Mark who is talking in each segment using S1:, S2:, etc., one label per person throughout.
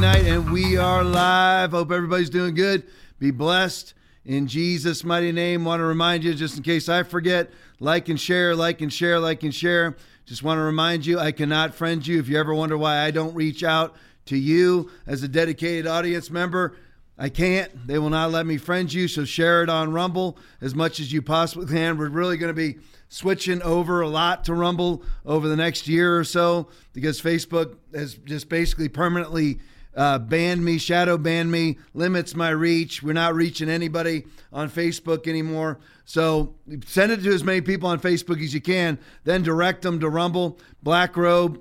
S1: Night, and we are live. Hope everybody's doing good. Be blessed in Jesus' mighty name. Want to remind you, just in case I forget, like and share, like and share, like and share. Just want to remind you, I cannot friend you. If you ever wonder why I don't reach out to you as a dedicated audience member, I can't. They will not let me friend you. So share it on Rumble as much as you possibly can. We're really going to be switching over a lot to Rumble over the next year or so because Facebook has just basically permanently uh, banned me, shadow banned me, limits my reach. We're not reaching anybody on Facebook anymore. So send it to as many people on Facebook as you can, then direct them to Rumble, Black Robe,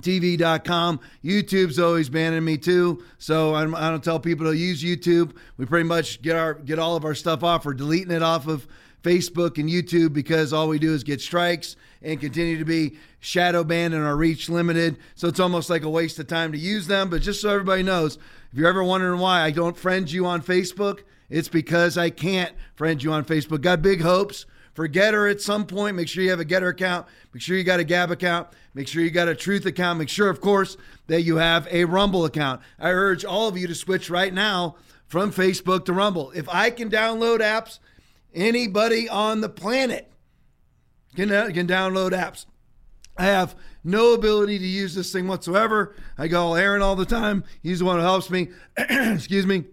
S1: TV.com. YouTube's always banning me too, so I'm, I do not tell people to use YouTube. We pretty much get our get all of our stuff off. We're deleting it off of Facebook and YouTube because all we do is get strikes and continue to be shadow banned and our reach limited. So it's almost like a waste of time to use them. But just so everybody knows, if you're ever wondering why I don't friend you on Facebook, it's because I can't friend you on Facebook. Got big hopes for GETTR at some point. Make sure you have a GETTR account. Make sure you got a Gab account. Make sure you got a Truth account. Make sure, of course, that you have a Rumble account. I urge all of you to switch right now from Facebook to Rumble. If I can download apps Anybody on the planet can, uh, can download apps. I have no ability to use this thing whatsoever. I call Aaron all the time. He's the one who helps me. Excuse me.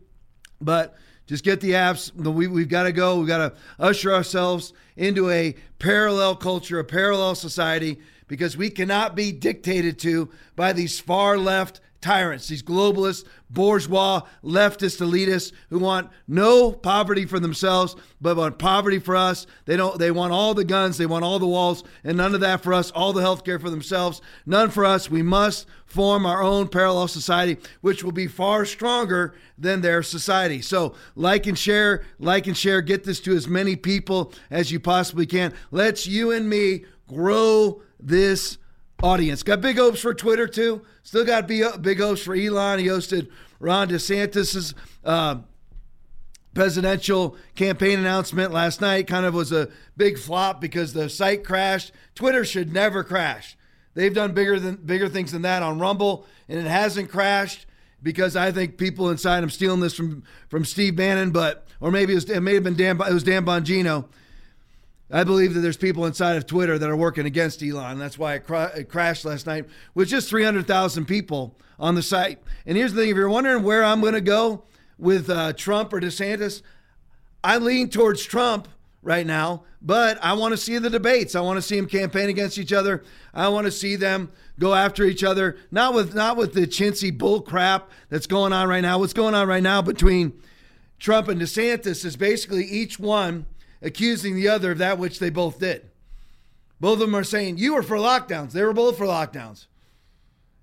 S1: But just get the apps. We, we've got to go. We've got to usher ourselves into a parallel culture, a parallel society, because we cannot be dictated to by these far left tyrants, these globalists, bourgeois, leftist elitists who want no poverty for themselves, but want poverty for us. They don't they want all the guns, they want all the walls, and none of that for us, all the health care for themselves, none for us. We must form our own parallel society, which will be far stronger than their society. So like and share, like and share, get this to as many people as you possibly can. Let's you and me grow this audience. Got big hopes for Twitter too. Still got big hopes for Elon. He hosted Ron DeSantis's uh, presidential campaign announcement last night. Kind of was a big flop because the site crashed. Twitter should never crash. They've done bigger than bigger things than that on Rumble, and it hasn't crashed because I think people inside. I'm stealing this from from Steve Bannon, but or maybe it, was, it may have been Dan. It was Dan Bongino I believe that there's people inside of Twitter that are working against Elon. That's why it, it crashed last night with just 300,000 people on the site. And here's the thing if you're wondering where I'm going to go with uh, Trump or DeSantis, I lean towards Trump right now, but I want to see the debates. I want to see them campaign against each other. I want to see them go after each other, not with not with the chintzy bull crap that's going on right now. What's going on right now between Trump and DeSantis is basically each one accusing the other of that which they both did. Both of them are saying, You were for lockdowns. They were both for lockdowns.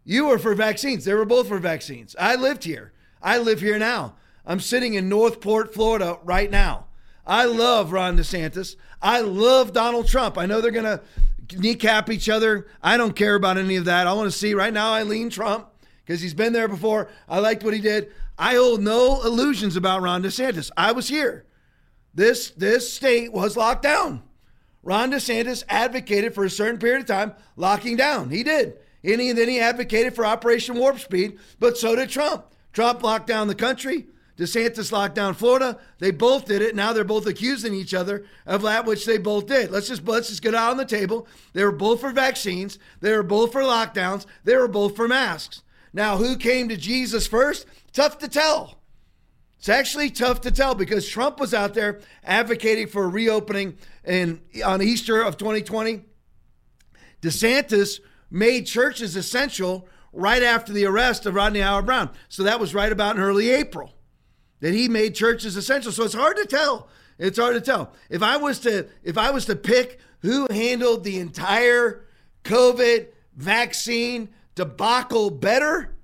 S1: You were for vaccines. They were both for vaccines. I lived here. I live here now. I'm sitting in North Port, Florida right now. I love Ron DeSantis. I love Donald Trump. I know they're going to kneecap each other. I don't care about any of that. I want to see right now I lean Trump because he's been there before. I liked what he did. I hold no illusions about Ron DeSantis. I was here. This this state was locked down. Ron DeSantis advocated for a certain period of time locking down. He did. And, he, and then he advocated for Operation Warp Speed, but so did Trump. Trump locked down the country. DeSantis locked down Florida. They both did it. Now they're both accusing each other of that which they both did. Let's just let's just get out on the table. They were both for vaccines. They were both for lockdowns. They were both for masks. Now, who came to Jesus first? Tough to tell. It's actually tough to tell because Trump was out there advocating for reopening in on Easter of 2020. DeSantis made churches essential right after the arrest of Rodney Howard-Browne. So that was right about in early April that he made churches essential. So it's hard to tell. It's hard to tell. If I was to if I was to pick who handled the entire COVID vaccine debacle better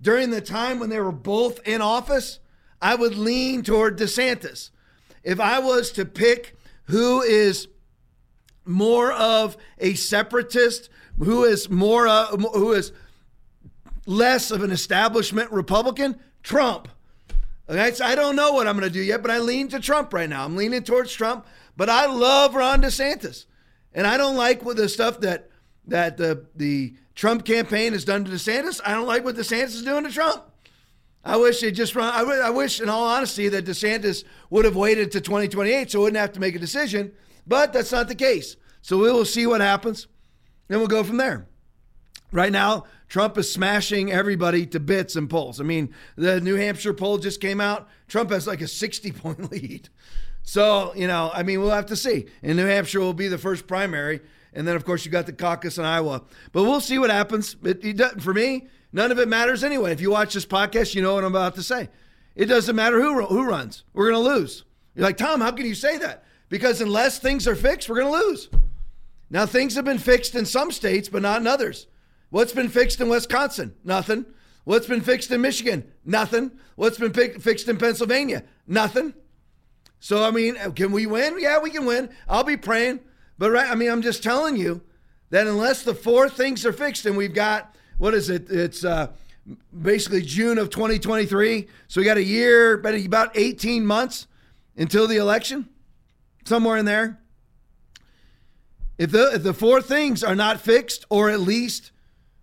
S1: during the time when they were both in office, I would lean toward DeSantis. If I was to pick who is more of a separatist, who is more uh, who is less of an establishment Republican, Trump. Okay, so I don't know what I'm going to do yet, but I lean to Trump right now. I'm leaning towards Trump, but I love Ron DeSantis, and I don't like what the stuff that that the the Trump campaign has done to DeSantis. I don't like what DeSantis is doing to Trump. I wish they just run. I, w- I wish, in all honesty, that DeSantis would have waited to 2028 so wouldn't have to make a decision. But that's not the case. So we will see what happens, and we'll go from there. Right now, Trump is smashing everybody to bits and polls. I mean, the New Hampshire poll just came out. Trump has like a 60 point lead. So, you know, I mean, we'll have to see. And New Hampshire will be the first primary. And then, of course, you got the caucus in Iowa. But we'll see what happens. It, it, for me, none of it matters anyway. If you watch this podcast, you know what I'm about to say. It doesn't matter who, who runs. We're going to lose. You're like, Tom, how can you say that? Because unless things are fixed, we're going to lose. Now, things have been fixed in some states, but not in others. What's been fixed in Wisconsin? Nothing. What's been fixed in Michigan? Nothing. What's been fixed in Pennsylvania? Nothing. So, I mean, uh, can we win? Yeah, we can win. I'll be praying. But, right, I mean, I'm just telling you that unless the four things are fixed and we've got, what is it? It's uh, basically June of 2023. So we got a year, but about 18 months until the election, somewhere in there. If the, if the four things are not fixed or at least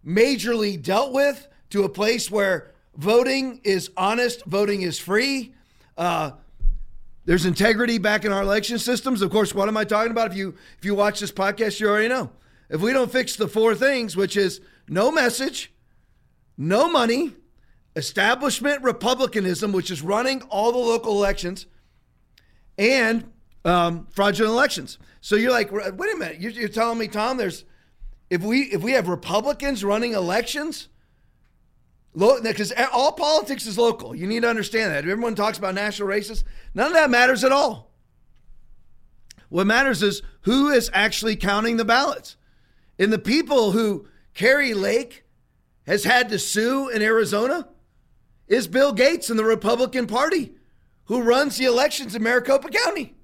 S1: majorly dealt with to a place where voting is honest, voting is free. Uh, there's integrity back in our election systems. Of course, what am I talking about? If you if you watch this podcast, you already know. If we don't fix the four things, which is no message, no money, establishment republicanism, which is running all the local elections, and um, fraudulent elections. So you're like, wait a minute, you're, you're telling me, Tom, there's if we if we have Republicans running elections, because all politics is local. You need to understand that. Everyone talks about national races. None of that matters at all. What matters is who is actually counting the ballots. And the people who Kari Lake has had to sue in Arizona is Bill Gates and the Republican Party, who runs the elections in Maricopa County.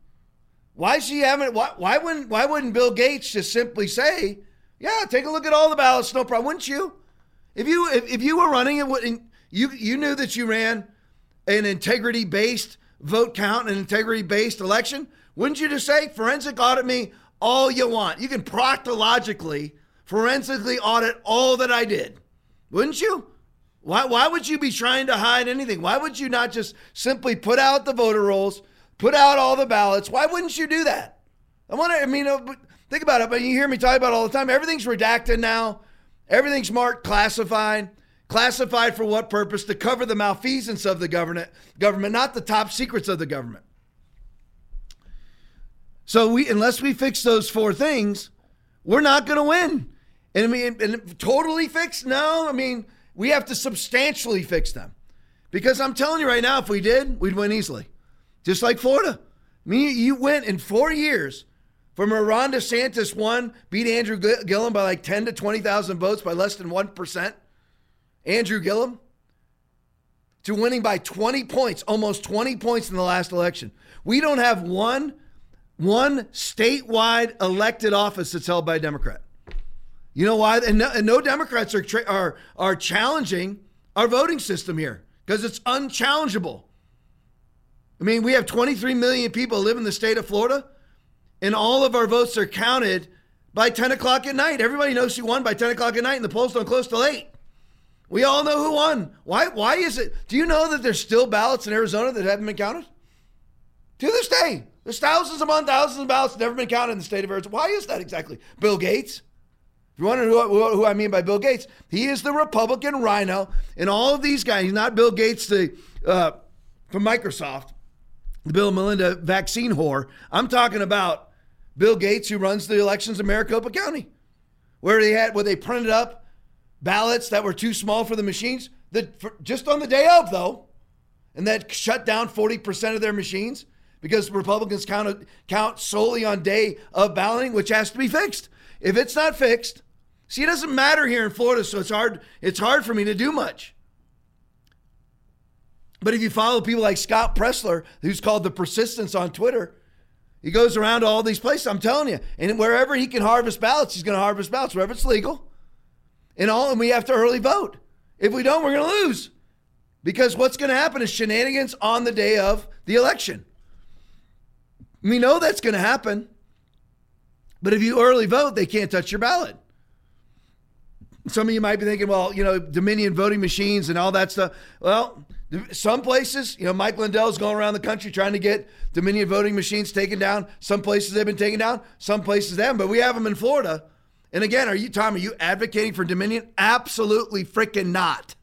S1: Why is she having why why wouldn't why wouldn't Bill Gates just simply say, yeah, take a look at all the ballots, no problem. Wouldn't you? If you if, if you were running it, you you knew that you ran an integrity based vote count, an integrity based election, wouldn't you just say forensic audit me all you want? You can proctologically forensically audit all that I did, wouldn't you? Why why would you be trying to hide anything? Why would you not just simply put out the voter rolls, put out all the ballots? Why wouldn't you do that? I want to. I mean, uh, Think about it, but you hear me talk about all the time. Everything's redacted now. Everything's marked classified. Classified for what purpose? To cover the malfeasance of the government, government, not the top secrets of the government. So we, unless we fix those four things, we're not going to win. And I mean, and totally fixed? No, I mean, we have to substantially fix them. Because I'm telling you right now, if we did, we'd win easily. Just like Florida. I mean, you went in four years from where Ron DeSantis won, beat Andrew Gillum by like 10 to 20,000 votes by less than 1%. Andrew Gillum to winning by 20 points, almost 20 points in the last election. We don't have one one statewide elected office that's held by a Democrat. You know why? And no, and no Democrats are, are are challenging our voting system here because it's unchallengeable. I mean, we have 23 million people live in the state of Florida and all of our votes are counted by 10 o'clock at night. Everybody knows who won by 10 o'clock at night, and the polls don't close till 8. We all know who won. Why, why is it? Do you know that there's still ballots in Arizona that haven't been counted? To this day, there's thousands upon thousands of ballots that never been counted in the state of Arizona. Why is that exactly? Bill Gates. If you're wondering who, who, I mean by Bill Gates, he is the Republican rhino. and all of these guys. He's not Bill Gates the, uh, from Microsoft, the Bill and Melinda vaccine whore. I'm talking about Bill Gates, who runs the elections in Maricopa County, where they had where they printed up ballots that were too small for the machines. That for, just on the day of though, and that shut down 40% of their machines because Republicans count count solely on day of balloting, which has to be fixed. If it's not fixed, see, it doesn't matter here in Florida, so it's hard. It's hard for me to do much. But if you follow people like Scott Presler, who's called the Persistence on Twitter, he goes around to all these places. I'm telling you, and wherever he can harvest ballots, he's going to harvest ballots wherever it's legal. And all, and we have to early vote. If we don't, we're going to lose, because what's going to happen is shenanigans on the day of the election. We know that's going to happen, but if you early vote, they can't touch your ballot. Some of you might be thinking, well, you know, Dominion voting machines and all that stuff. Well, Some places, you know, Mike Lindell's going around the country trying to get Dominion voting machines taken down. Some places they've been taken down. Some places they haven't. But we have them in Florida. And again, are you, Tom, are you advocating for Dominion? Absolutely freaking not.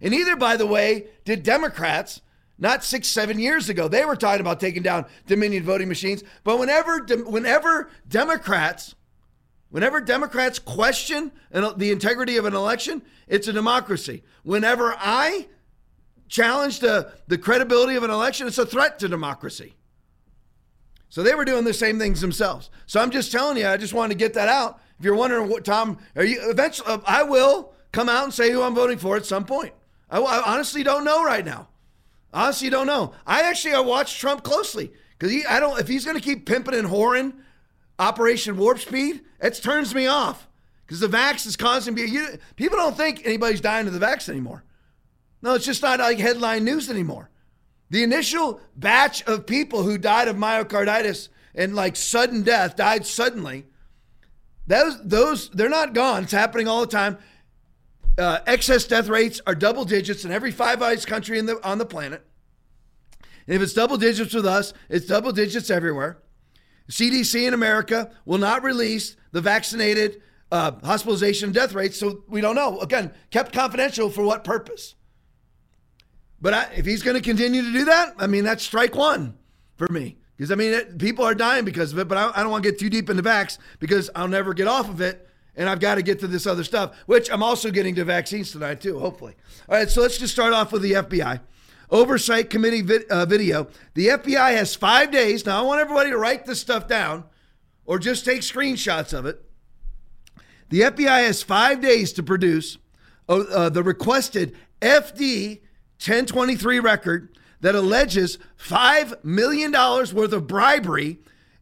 S1: And either, by the way, did Democrats not six, seven years ago. They were talking about taking down Dominion voting machines. But whenever, whenever Democrats, whenever Democrats question the integrity of an election, it's a democracy. Whenever I challenge the, the credibility of an election, it's a threat to democracy. So they were doing the same things themselves. So I'm just telling you, I just wanted to get that out. If you're wondering what Tom, are you eventually? Uh, I will come out and say who I'm voting for at some point. I, I honestly don't know right now. Honestly, don't know. I actually I watch Trump closely because I don't if he's going to keep pimping and whoring Operation Warp Speed, it turns me off because the vax is causing me. You, people don't think anybody's dying of the vax anymore. No, it's just not like headline news anymore. The initial batch of people who died of myocarditis and like sudden death died suddenly. Those those they're not gone. It's happening all the time. Uh, excess death rates are double digits in every five eyes country the, on the planet. And if it's double digits with us, it's double digits everywhere. CDC in America will not release the vaccinated uh, hospitalization death rates, so we don't know. Again, kept confidential for what purpose? But I, if he's going to continue to do that, I mean, that's strike one for me. Because, I mean, it, people are dying because of it, but I, I don't want to get too deep into vax because I'll never get off of it and I've got to get to this other stuff, which I'm also getting to vaccines tonight, too, hopefully. All right, so let's just start off with the FBI. Oversight Committee vid- uh, video. The FBI has five days. Now, I want everybody to write this stuff down or just take screenshots of it. The FBI has five days to produce uh, uh, the requested FD 1023 record that alleges $5 million worth of bribery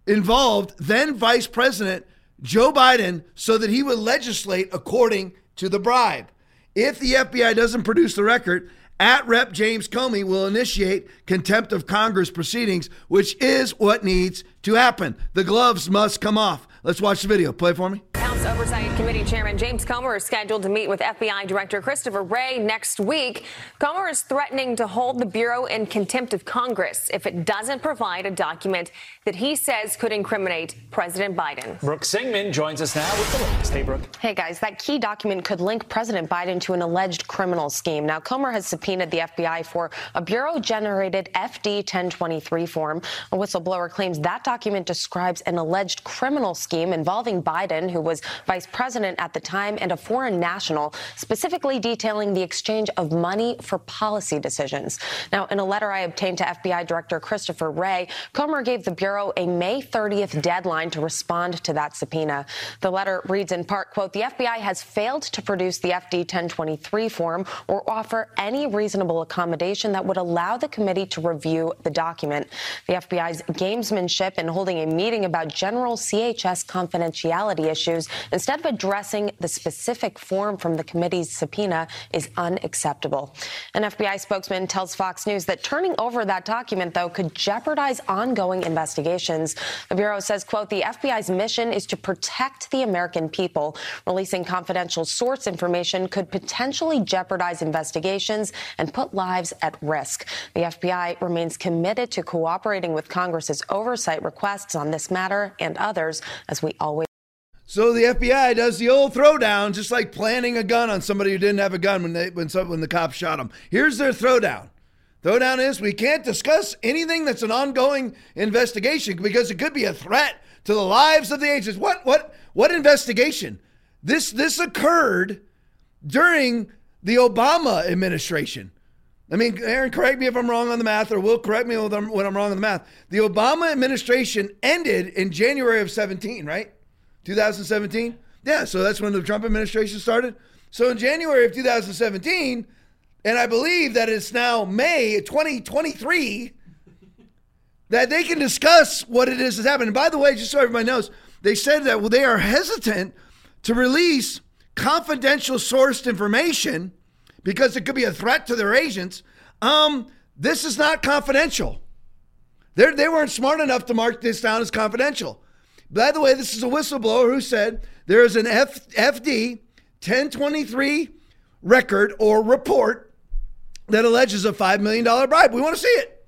S1: involved then Vice President Joe Biden so that he would legislate according to the bribe. If the FBI doesn't produce the record, at Rep James Comer will initiate contempt of Congress proceedings, which is what needs to happen. The gloves must come off. Let's watch the video. Play for me.
S2: House Oversight Committee Chairman James Comer is scheduled to meet with FBI Director Christopher Wray next week. Comer is threatening to hold the Bureau in contempt of Congress if it doesn't provide a document that he says could incriminate President Biden.
S3: Brooke Singman joins us now with the latest. Hey, Brooke.
S4: Hey, guys. That key document could link President Biden to an alleged criminal scheme. Now, Comer has subpoenaed the FBI for a Bureau generated FD 1023 form. A whistleblower claims that document describes an alleged criminal scheme involving Biden, who was vice president at the time, and a foreign national, specifically detailing the exchange of money for policy decisions. Now, in a letter I obtained to FBI Director Christopher Wray, Comer gave the Bureau a May 30th deadline to respond to that subpoena. The letter reads in part, quote, the FBI has failed to produce the FD 1023 form or offer any reasonable accommodation that would allow the committee to review the document. The FBI's gamesmanship in holding a meeting about general CHS confidentiality issues instead of addressing the specific form from the committee's subpoena is unacceptable. An FBI spokesman tells Fox News that turning over that document, though, could jeopardize ongoing investigations. The Bureau says, quote, the FBI's mission is to protect the American people. Releasing confidential source information could potentially jeopardize investigations and put lives at risk. The FBI remains committed to cooperating with Congress's oversight requests on this matter and others, as we always
S1: so the FBI does the old throwdown, just like planting a gun on somebody who didn't have a gun when they when some, when the cops shot him. Here's their throwdown. Throwdown is we can't discuss anything that's an ongoing investigation because it could be a threat to the lives of the agents. What what what investigation? This this occurred during the Obama administration. I mean, Aaron, correct me if I'm wrong on the math, or Will correct me when I'm, um, when I'm wrong on the math. The Obama administration ended in January of 17, right? 2017? Yeah, so that's when the Trump administration started. So in January of 2017, and I believe that it's now May 2023, that they can discuss what it is that's happened. And by the way, just so everybody knows, they said that they are hesitant to release confidential sourced information because it could be a threat to their agents. Um, this is not confidential. They're, they weren't smart enough to mark this down as confidential. By the way, this is a whistleblower who said there is an F, FD 1023 record or report that alleges a $5 million bribe. We want to see it.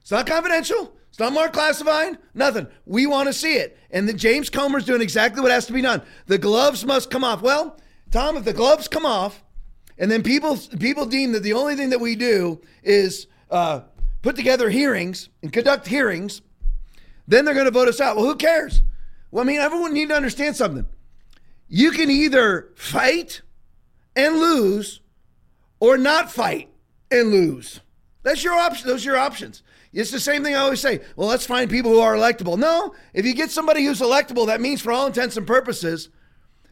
S1: It's not confidential. It's not more classified. Nothing. We want to see it. And then James Comer's doing exactly what has to be done. The gloves must come off. Well, Tom, if the gloves come off, and then people people deem that the only thing that we do is uh, put together hearings and conduct hearings, then they're going to vote us out. Well, who cares? Well, I mean, everyone need to understand something. You can either fight and lose, or not fight and lose. That's your option. Those are your options. It's the same thing I always say. Well, let's find people who are electable. No, if you get somebody who's electable, that means for all intents and purposes,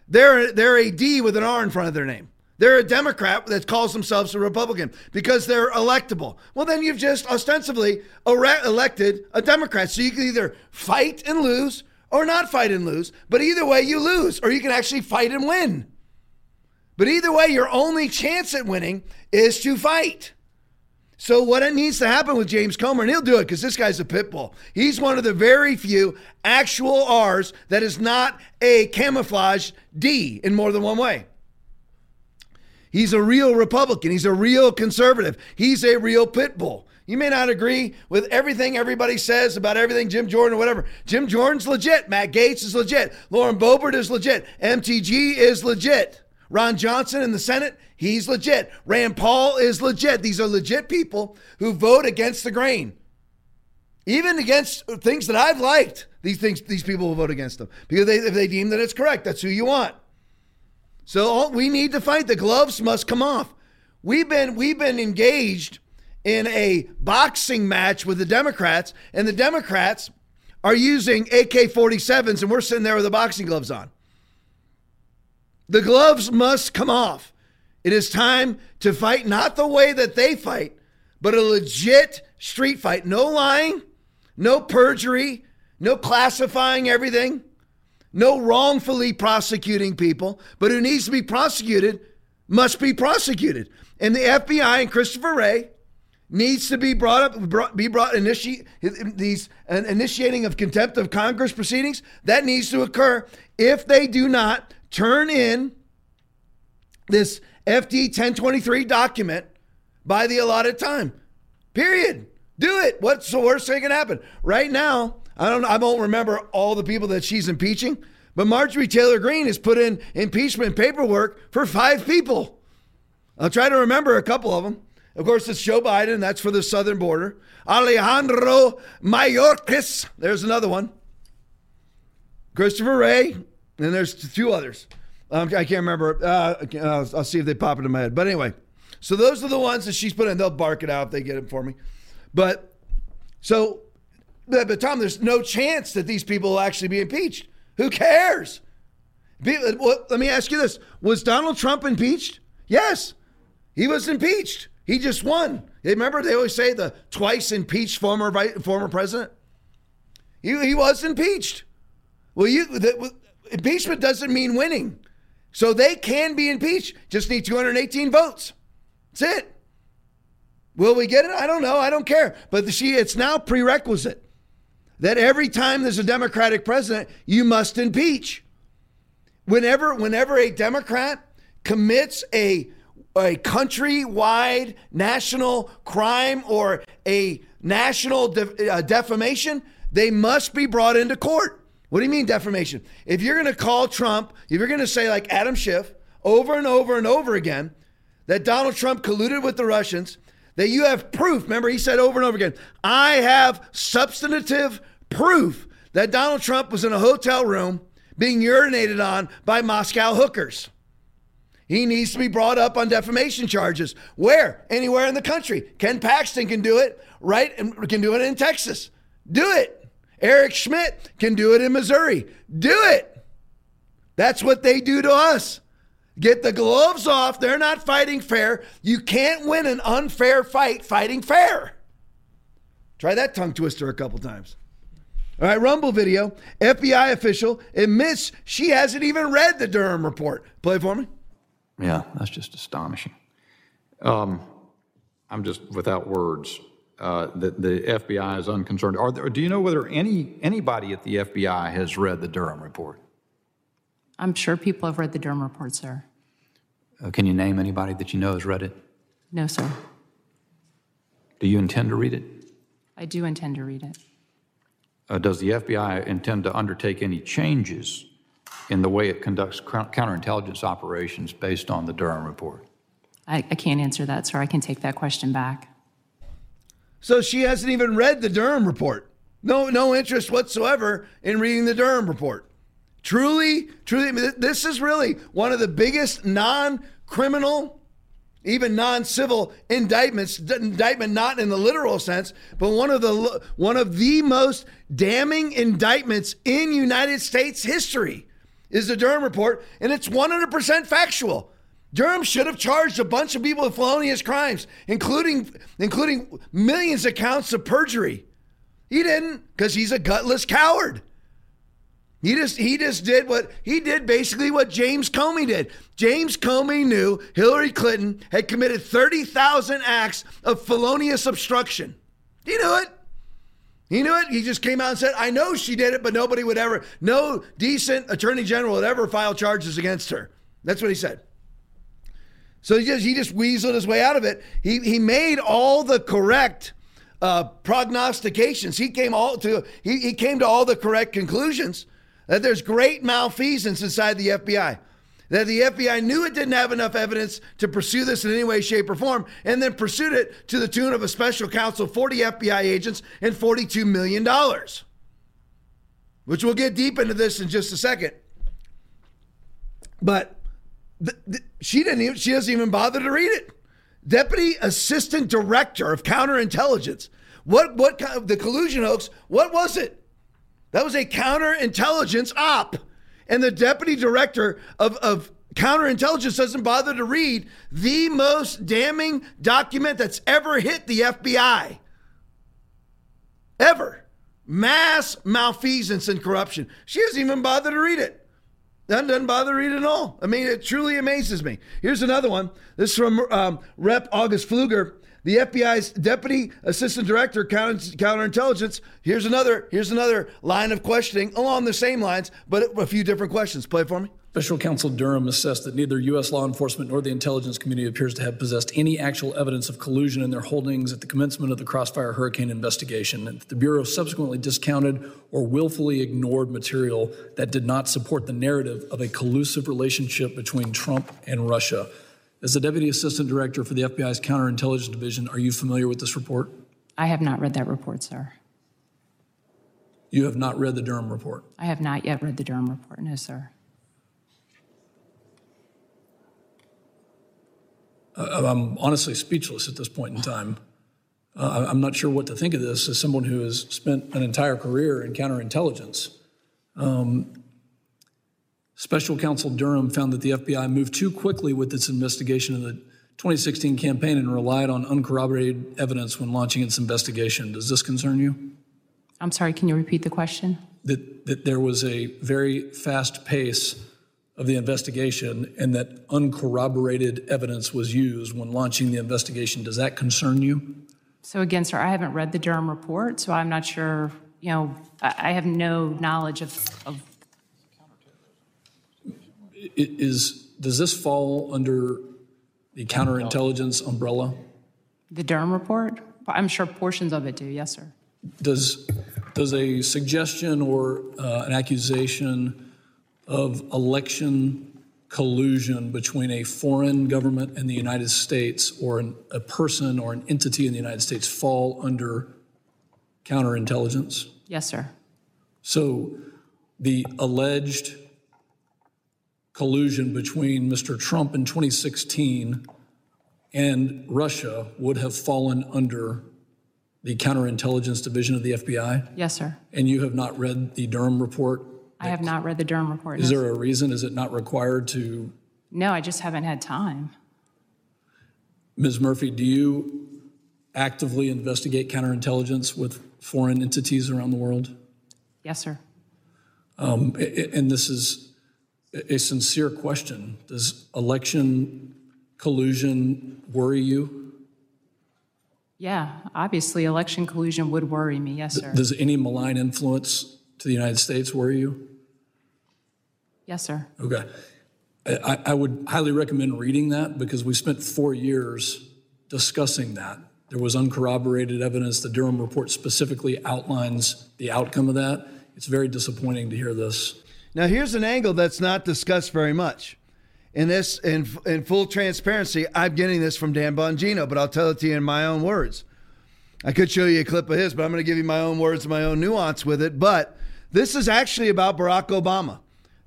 S1: they're they're a D with an R in front of their name. They're a Democrat that calls themselves a Republican because they're electable. Well, then you've just ostensibly elected a Democrat. So you can either fight and lose or not fight and lose. But either way, you lose, or you can actually fight and win. But either way, your only chance at winning is to fight. So what needs to happen with James Comer, and he'll do it because this guy's a pit bull. He's one of the very few actual R's that is not a camouflage D in more than one way. He's a real Republican. He's a real conservative. He's a real pit bull. You may not agree with everything everybody says about everything, Jim Jordan or whatever. Jim Jordan's legit. Matt Gaetz is legit. Lauren Boebert is legit. MTG is legit. Ron Johnson in the Senate, he's legit. Rand Paul is legit. These are legit people who vote against the grain. Even against things that I've liked, these things, these people will vote against them because they, if they deem that it's correct, that's who you want. So all, we need to fight. The gloves must come off. We've been we've been engaged in a boxing match with the Democrats, and the Democrats are using AK-47s, and we're sitting there with the boxing gloves on. The gloves must come off. It is time to fight not the way that they fight, but a legit street fight. No lying, no perjury, no classifying everything, no wrongfully prosecuting people, but who needs to be prosecuted must be prosecuted. And the FBI and Christopher Wray needs to be brought up, brought, be brought initiate these an initiating of contempt of Congress proceedings. That needs to occur. If they do not, turn in this FD 1023 document by the allotted time. Period. Do it. What's the worst thing can happen? Right now, I don't I won't remember all the people that she's impeaching, but Marjorie Taylor Greene has put in impeachment paperwork for five people. I'll try to remember a couple of them. Of course, it's Joe Biden, that's for the southern border. Alejandro Mayorkas, there's another one. Christopher Wray, and there's two others. Um, I can't remember. Uh, I'll, I'll see if they pop into my head. But anyway, so those are the ones that she's put in. They'll bark it out if they get it for me. But so, but, but Tom, there's no chance that these people will actually be impeached. Who cares? well, let me ask you this: Was Donald Trump impeached? Yes, he was impeached. He just won. Remember, they always say the twice impeached former former president. He, he was impeached. Well, you impeachment doesn't mean winning. So they can be impeached. Just need 218 votes. That's it. Will we get it? I don't know. I don't care. But she, it's now prerequisite that every time there's a Democratic president, you must impeach. Whenever, whenever a Democrat commits a a countrywide national crime or a national uh, defamation, they must be brought into court. What do you mean defamation? If you're going to call Trump, if you're going to say, like Adam Schiff, over and over and over again, that Donald Trump colluded with the Russians, that you have proof. Remember, he said over and over again, I have substantive proof that Donald Trump was in a hotel room being urinated on by Moscow hookers. He needs to be brought up on defamation charges. Where? Anywhere in the country. Ken Paxton can do it, right? And can do it in Texas. Do it. Eric Schmitt can do it in Missouri. Do it. That's what they do to us. Get the gloves off. They're not fighting fair. You can't win an unfair fight fighting fair. Try that tongue twister a couple times. All right, Rumble video. FBI official admits she hasn't even read the Durham report. Play for me.
S5: Yeah, that's just astonishing. Um, I'm just without words uh, that the FBI is unconcerned. Are there, do you know whether any anybody at the FBI has read the Durham report?
S6: I'm sure people have read the Durham report, sir.
S5: Uh, can you name anybody that you know has read it?
S6: No, sir.
S5: Do you intend to read it?
S6: I do intend to read it.
S5: Uh, Does the FBI intend to undertake any changes in the way it conducts cou- counterintelligence operations based on the Durham report?
S6: I, I can't answer that, sir. I can take that question back.
S1: So she hasn't even read the Durham report. No, no interest whatsoever in reading the Durham report. Truly, truly, this is really one of the biggest non-criminal, even non-civil indictments. Indictment not in the literal sense, but one of the one of the most damning indictments in United States history is the Durham report, and it's 100% factual. Durham should have charged a bunch of people with felonious crimes, including including millions of counts of perjury. He didn't, because he's a gutless coward. He just he just did what he did basically what James Comey did. James Comey knew Hillary Clinton had committed 30,000 acts of felonious obstruction. He knew it. He knew it. He just came out and said, I know she did it, but nobody would ever, no decent attorney general would ever file charges against her. That's what he said. So he just he just weaseled his way out of it. He he made all the correct uh, prognostications. He came all to he, he came to all the correct conclusions that there's great malfeasance inside the FBI. That the FBI knew it didn't have enough evidence to pursue this in any way, shape, or form, and then pursued it to the tune of a special counsel, 40 FBI agents, and $42 million. Which we'll get deep into this in just a second. But the, the, she didn't even, she doesn't even bother to read it. Deputy Assistant Director of Counterintelligence. What what the collusion hoax? What was it? That was a counterintelligence op. And the deputy director of, of counterintelligence doesn't bother to read the most damning document that's ever hit the FBI. Ever. Mass malfeasance and corruption. She doesn't even bother to read it. That doesn't bother reading at all. I mean, it truly amazes me. Here's another one. This is from um, Rep. August Pfluger, the FBI's Deputy Assistant Director, Counter, Counterintelligence. Here's another. Here's another line of questioning along the same lines, but a few different questions. Play for me.
S7: Special Counsel Durham assessed that neither U.S. law enforcement nor the intelligence community appears to have possessed any actual evidence of collusion in their holdings at the commencement of the Crossfire Hurricane investigation, and the Bureau subsequently discounted or willfully ignored material that did not support the narrative of a collusive relationship between Trump and Russia. As the Deputy Assistant Director for the FBI's Counterintelligence Division, are you familiar with this report?
S6: I have not read that report, sir.
S7: You have not read the Durham report?
S6: I have not yet read the Durham report, no, sir.
S7: Uh, I'm honestly speechless at this point in time. Uh, I'm not sure what to think of this as someone who has spent an entire career in counterintelligence. Um, Special Counsel Durham found that the FBI moved too quickly with its investigation of the 2016 campaign and relied on uncorroborated evidence when launching its investigation. Does this concern you?
S6: I'm sorry, can you repeat the question?
S7: That, that there was a very fast pace of the investigation and that uncorroborated evidence was used when launching the investigation. Does that concern you?
S6: So again, sir, I haven't read the Durham report, so I'm not sure, you know, I have no knowledge of, of
S7: is does this fall under the counterintelligence umbrella?
S6: The Durham report? I'm sure portions of it do. Yes, sir.
S7: Does does a suggestion or uh, an accusation of election collusion between a foreign government and the United States, or an, a person or an entity in the United States, fall under counterintelligence?
S6: Yes, sir.
S7: So the alleged collusion between Mr. Trump in 2016 and Russia would have fallen under the counterintelligence division of the FBI?
S6: Yes, sir.
S7: And you have not read the Durham report?
S6: I have not read the Durham report.
S7: Is there a reason? Is it not required to?
S6: No, I just haven't had time.
S7: Ms. Murphy, do you actively investigate counterintelligence with foreign entities around the world?
S6: Yes, sir.
S7: Um, and this is a sincere question. Does election collusion worry you?
S6: Yeah, obviously, election collusion would worry me. Yes, sir.
S7: Does any malign influence to the United States worry you?
S6: Yes, sir.
S7: Okay. I, I would highly recommend reading that because we spent four years discussing that. There was uncorroborated evidence. The Durham report specifically outlines the outcome of that. It's very disappointing to hear this.
S1: Now, here's an angle that's not discussed very much. In this, in, in full transparency, I'm getting this from Dan Bongino, but I'll tell it to you in my own words. I could show you a clip of his, but I'm going to give you my own words, my own nuance with it. But this is actually about Barack Obama,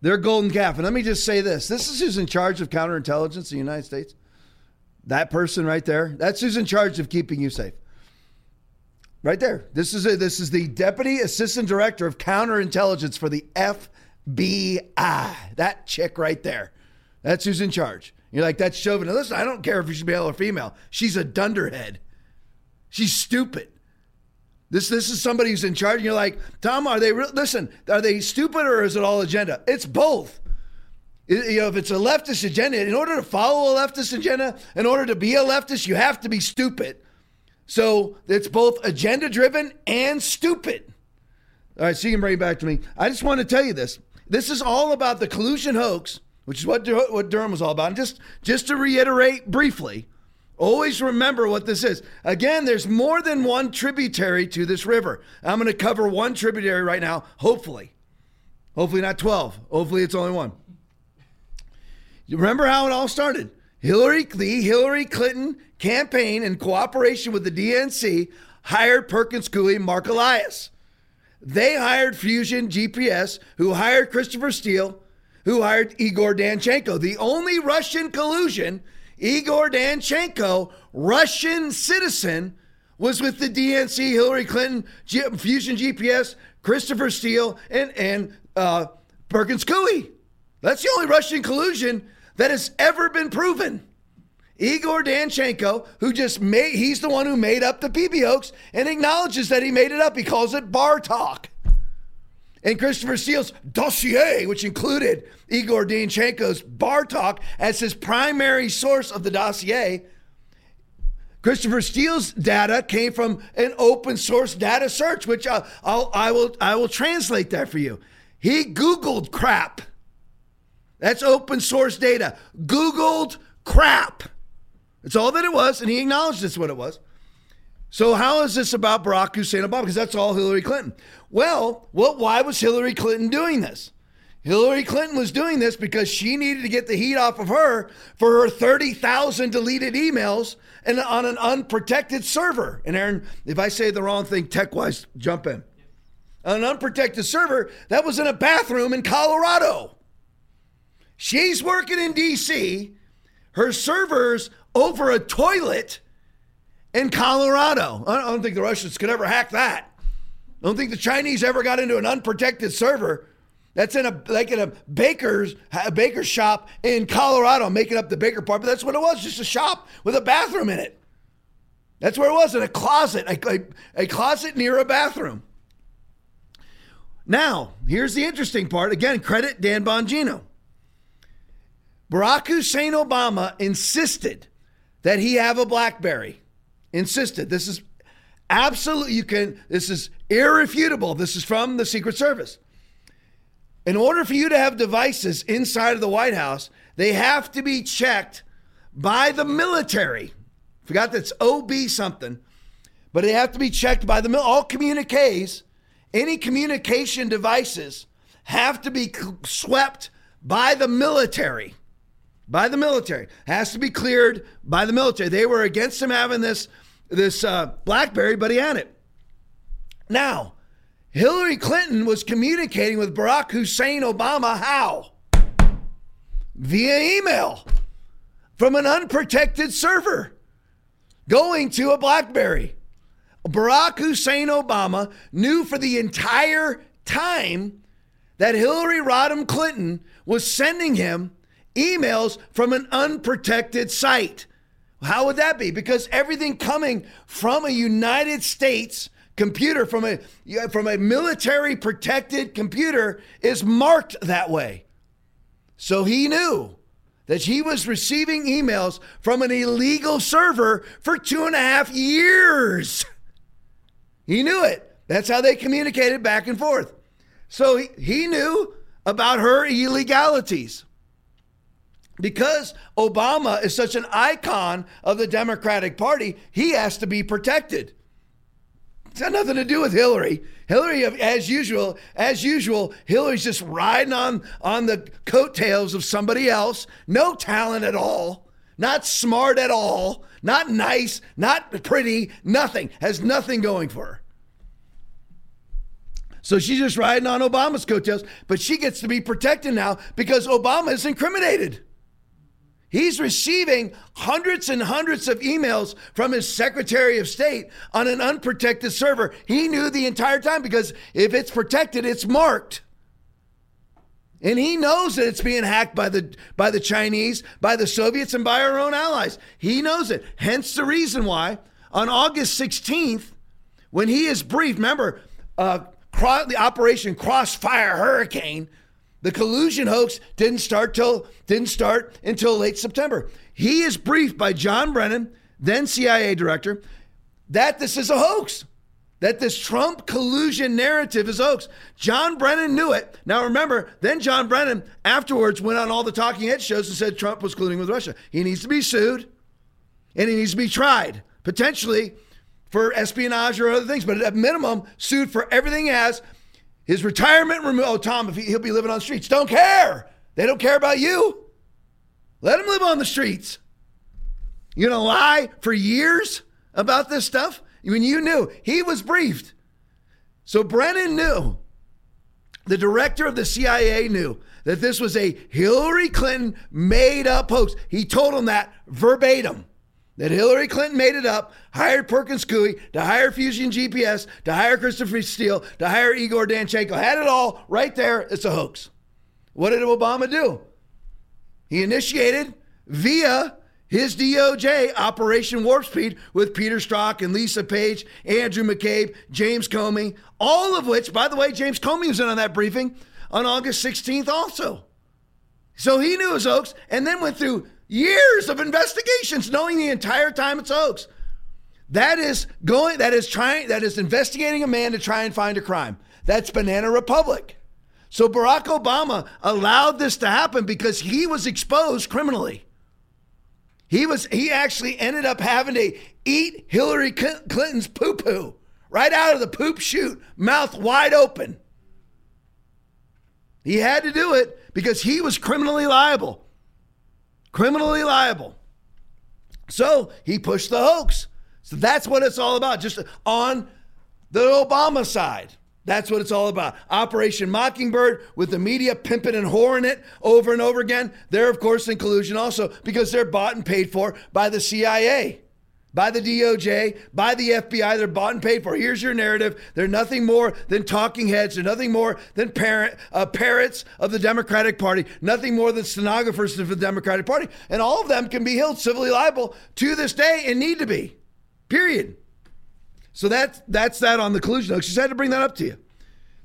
S1: their golden calf. And let me just say this this is who's in charge of counterintelligence in the United States. That person right there, that's who's in charge of keeping you safe. Right there. This is a, this is the Deputy Assistant Director of Counterintelligence for the FBI. That chick right there. That's who's in charge. You're like, that's Chauvin. Listen, I don't care if she's male or female. She's a dunderhead. She's stupid. This this is somebody who's in charge. And you're like, Tom, are they listen? Are they stupid or is it all agenda? It's both. You know, if it's a leftist agenda, in order to follow a leftist agenda, in order to be a leftist, you have to be stupid. So it's both agenda driven and stupid. All right, so you can bring it back to me. I just want to tell you this. This is all about the collusion hoax, which is what what Durham was all about. And just just to reiterate briefly, always remember what this is. Again, there's more than one tributary to this river. I'm going to cover one tributary right now, hopefully. Hopefully not 12. Hopefully it's only one. You remember how it all started? Hillary, the Hillary Clinton campaign, in cooperation with the DNC, hired Perkins Coie, Mark Elias. They hired Fusion GPS, who hired Christopher Steele, who hired Igor Danchenko. The only Russian collusion, Igor Danchenko, Russian citizen, was with the DNC, Hillary Clinton, G- Fusion GPS, Christopher Steele, and, and uh, Perkins Coie. That's the only Russian collusion that has ever been proven. Igor Danchenko, who just made, he's the one who made up the PB hoax and acknowledges that he made it up. He calls it bar talk. And Christopher Steele's dossier, which included Igor Danchenko's bar talk as his primary source of the dossier, Christopher Steele's data came from an open source data search, which I'll, I'll, I will I will translate that for you. He Googled crap. That's open source data. Googled crap. That's all that it was, and he acknowledged that's what it was. So how is this about Barack Hussein Obama? Because that's all Hillary Clinton. Well, well, why was Hillary Clinton doing this? Hillary Clinton was doing this because she needed to get the heat off of her for her 30,000 deleted emails and on an unprotected server. And Aaron, if I say the wrong thing tech-wise, jump in. An unprotected server that was in a bathroom in Colorado. She's working in DC. Her server's over a toilet in Colorado. I don't think the Russians could ever hack that. I don't think the Chinese ever got into an unprotected server that's in a like in a baker's a baker's shop in Colorado, making up the baker part, but that's what it was, just a shop with a bathroom in it. That's where it was, in a closet, a, a, a closet near a bathroom. Now, here's the interesting part. Again, credit Dan Bongino. Barack Hussein Obama insisted that he have a Blackberry. Insisted. This is absolutely, You can. This is irrefutable. This is from the Secret Service. In order for you to have devices inside of the White House, they have to be checked by the military. Forgot that's OB something, but they have to be checked by the mil- all communiques. Any communication devices have to be swept by the military by the military. Has to be cleared by the military. They were against him having this this uh, BlackBerry, but he had it. Now, Hillary Clinton was communicating with Barack Hussein Obama how? Via email from an unprotected server going to a BlackBerry. Barack Hussein Obama knew for the entire time that Hillary Rodham Clinton was sending him emails from an unprotected site. How would that be? Because everything coming from a United States computer, from a from a military protected computer, is marked that way. So he knew that he was receiving emails from an illegal server for two and a half years. He knew it. That's how they communicated back and forth. So he, he knew about her illegalities. Because Obama is such an icon of the Democratic Party, he has to be protected. It's got nothing to do with Hillary. Hillary, as usual, as usual, Hillary's just riding on on the coattails of somebody else. No talent at all. Not smart at all. Not nice. Not pretty. Nothing. Has nothing going for her. So she's just riding on Obama's coattails, but she gets to be protected now because Obama is incriminated. He's receiving hundreds and hundreds of emails from his Secretary of State on an unprotected server. He knew the entire time because if it's protected, it's marked. And he knows that it's being hacked by the by the Chinese, by the Soviets, and by our own allies. He knows it. Hence the reason why on August 16th, when he is briefed, remember, uh, the Operation Crossfire Hurricane the collusion hoax didn't start till didn't start until late September. He is briefed by John Brennan, then CIA director, that this is a hoax. That this Trump collusion narrative is hoax. John Brennan knew it. Now remember, then John Brennan afterwards went on all the talking head shows and said Trump was colluding with Russia. He needs to be sued and he needs to be tried, potentially for espionage or other things, but at minimum, sued for everything he has his retirement removed. Oh, Tom, if he, he'll be living on the streets. Don't care. They don't care about you. Let him live on the streets. You're going to lie for years about this stuff when you knew he was briefed. So Brennan knew, the director of the CIA knew that this was a Hillary Clinton made up hoax. He told him that verbatim that Hillary Clinton made it up, hired Perkins Coie, to hire Fusion GPS, to hire Christopher Steele, to hire Igor Danchenko. Had it all right there. It's a hoax. What did Obama do? He initiated via his DOJ Operation Warp Speed with Peter Strzok and Lisa Page, Andrew McCabe, James Comey, all of which, by the way, James Comey was in on that briefing on August 16th also. So he knew was hoax and then went through Years of investigations, knowing the entire time it's hoax. That is going. That is trying. That is investigating a man to try and find a crime. That's Banana Republic. So Barack Obama allowed this to happen because he was exposed criminally. He was. He actually ended up having to eat Hillary Clinton's poo poo right out of the poop chute, mouth wide open. He had to do it because he was criminally liable criminally liable. So he pushed the hoax. So that's what it's all about, just on the Obama side. That's what it's all about. Operation Mockingbird with the media pimping and whoring it over and over again. They're, of course, in collusion also because they're bought and paid for by the CIA by the DOJ, by the FBI. They're bought and paid for. Here's your narrative. They're nothing more than talking heads. They're nothing more than parent, uh, parrots of the Democratic Party, nothing more than stenographers of the Democratic Party. And all of them can be held civilly liable to this day and need to be, period. So that's, that's that on the collusion hoax. Just had to bring that up to you.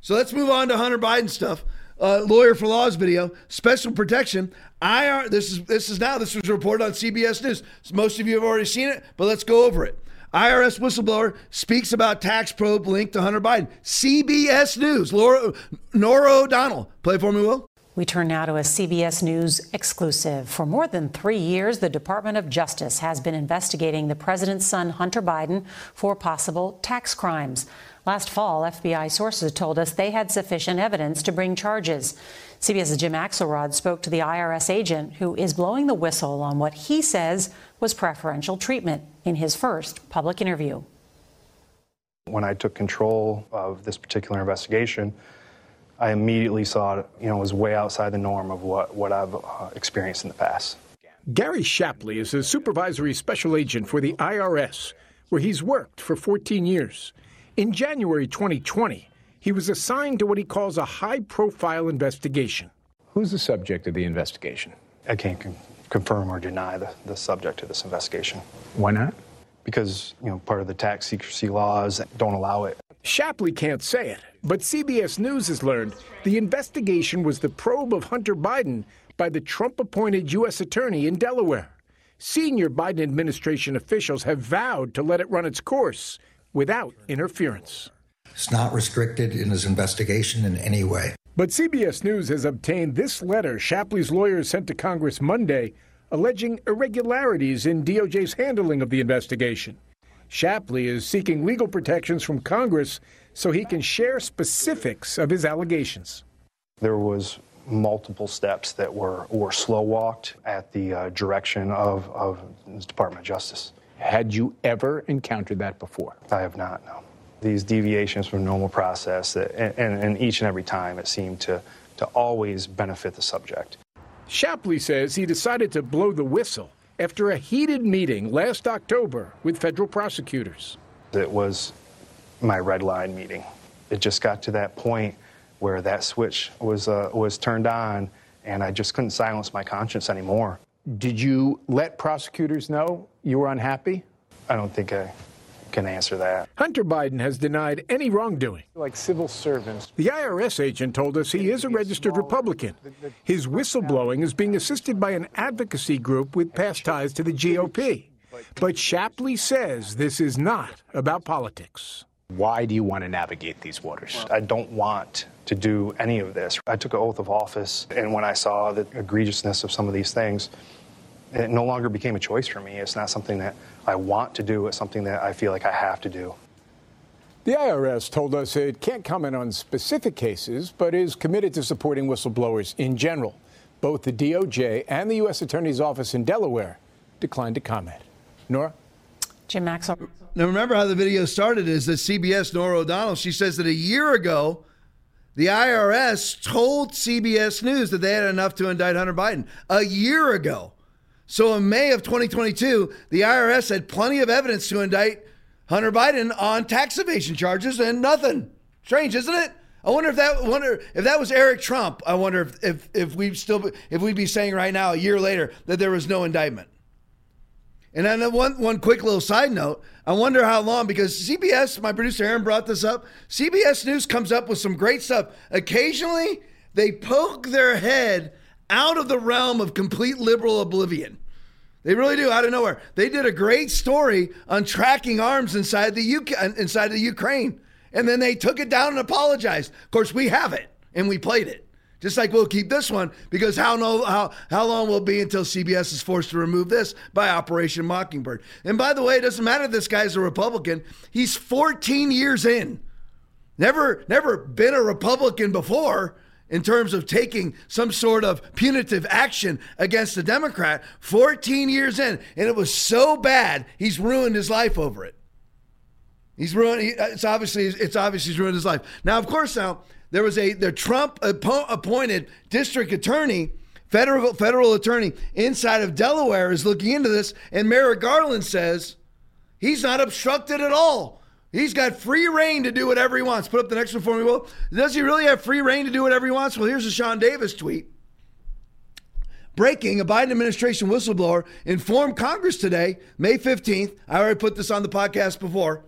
S1: So let's move on to Hunter Biden stuff. Uh, lawyer for laws video, special protection. IR, this is this is now this was reported on CBS News. Most of you have already seen it, but let's go over it. IRS whistleblower speaks about tax probe linked to Hunter Biden. CBS News. Laura, Norah O'Donnell. Play for me, Will.
S8: We turn now to a CBS News exclusive. For more than three years, the Department of Justice has been investigating the president's son, Hunter Biden, for possible tax crimes. Last fall, FBI sources told us they had sufficient evidence to bring charges. CBS's Jim Axelrod spoke to the IRS agent who is blowing the whistle on what he says was preferential treatment in his first public interview.
S9: When I took control of this particular investigation, I immediately saw it, you know, was way outside the norm of what, what I've uh, experienced in the past.
S10: Gary Shapley is a supervisory special agent for the IRS, where he's worked for 14 years. In January 2020, he was assigned to what he calls a high profile investigation.
S11: Who's the subject of the investigation?
S9: I can't con- confirm or deny the, the subject of this investigation.
S11: Why not?
S9: Because, you know, part of the tax secrecy laws don't allow it.
S10: Shapley can't say it, but CBS News has learned the investigation was the probe of Hunter Biden by the Trump appointed U.S. Attorney in Delaware. Senior Biden administration officials have vowed to let it run its course without interference.
S12: It's not restricted in his investigation in any way.
S10: But CBS News has obtained this letter Shapley's lawyers sent to Congress Monday alleging irregularities in DOJ's handling of the investigation. Shapley is seeking legal protections from Congress so he can share specifics of his allegations.
S9: There was multiple steps that were, were slow walked at the uh, direction of, of the Department of Justice.
S11: Had you ever encountered that before?
S9: I have not, no. These deviations from normal process, that, and, and, and each and every time it seemed to, to always benefit the subject.
S10: Shapley says he decided to blow the whistle after a heated meeting last October with federal prosecutors.
S9: It was my red line meeting. It just got to that point where that switch was, uh, was turned on, and I just couldn't silence my conscience anymore.
S11: Did you let prosecutors know you were unhappy?
S9: I don't think I can answer that.
S10: Hunter Biden has denied any wrongdoing.
S11: Like civil servants.
S10: The IRS agent told us he is a registered Republican. His whistleblowing is being assisted by an advocacy group with past ties to the GOP. But Shapley says this is not about politics.
S11: Why do you want to navigate these waters?
S9: I don't want to do any of this. I took an oath of office, and when I saw the egregiousness of some of these things, it no longer became a choice for me. It's not something that I want to do, it's something that I feel like I have to do.
S11: The IRS told us it can't comment on specific cases, but is committed to supporting whistleblowers in general. Both the DOJ and the U.S. Attorney's Office in Delaware declined to comment. Norah?
S8: Jim Maxwell.
S1: Now, remember how the video started is that CBS Norah O'Donnell, she says that a year ago, the IRS told CBS News that they had enough to indict Hunter Biden. A year ago. So in May of 2022, the IRS had plenty of evidence to indict Hunter Biden on tax evasion charges and nothing. Strange, isn't it? I wonder if that wonder if that was Eric Trump. I wonder if if, if we still if we'd be saying right now a year later that there was no indictment. And then one one quick little side note, I wonder how long because CBS, my producer Aaron brought this up. CBS News comes up with some great stuff. Occasionally, they poke their head out of the realm of complete liberal oblivion. They really do out of nowhere. They did a great story on tracking arms inside the UK, uh, inside the Ukraine, and then they took it down and apologized. Of course, we have it and we played it. Just like we'll keep this one because how no how how long will it be until CBS is forced to remove this by Operation Mockingbird? And by the way, it doesn't matter this guy's a Republican. He's 14 years in. Never never been a Republican before in terms of taking some sort of punitive action against a Democrat 14 years in. And it was so bad, he's ruined his life over it. He's ruined, uh, it's obviously, it's obviously he's ruined his life. Now, of course, now, there was a, the Trump appointed district attorney, federal, federal attorney inside of Delaware is looking into this. And Merrick Garland says he's not obstructed at all He's got free reign to do whatever he wants. Put up the next one for me, Will. Does he really have free reign to do whatever he wants? Well, here's a Sean Davis tweet. Breaking, a Biden administration whistleblower informed Congress today, May 15th. I already put this on the podcast before,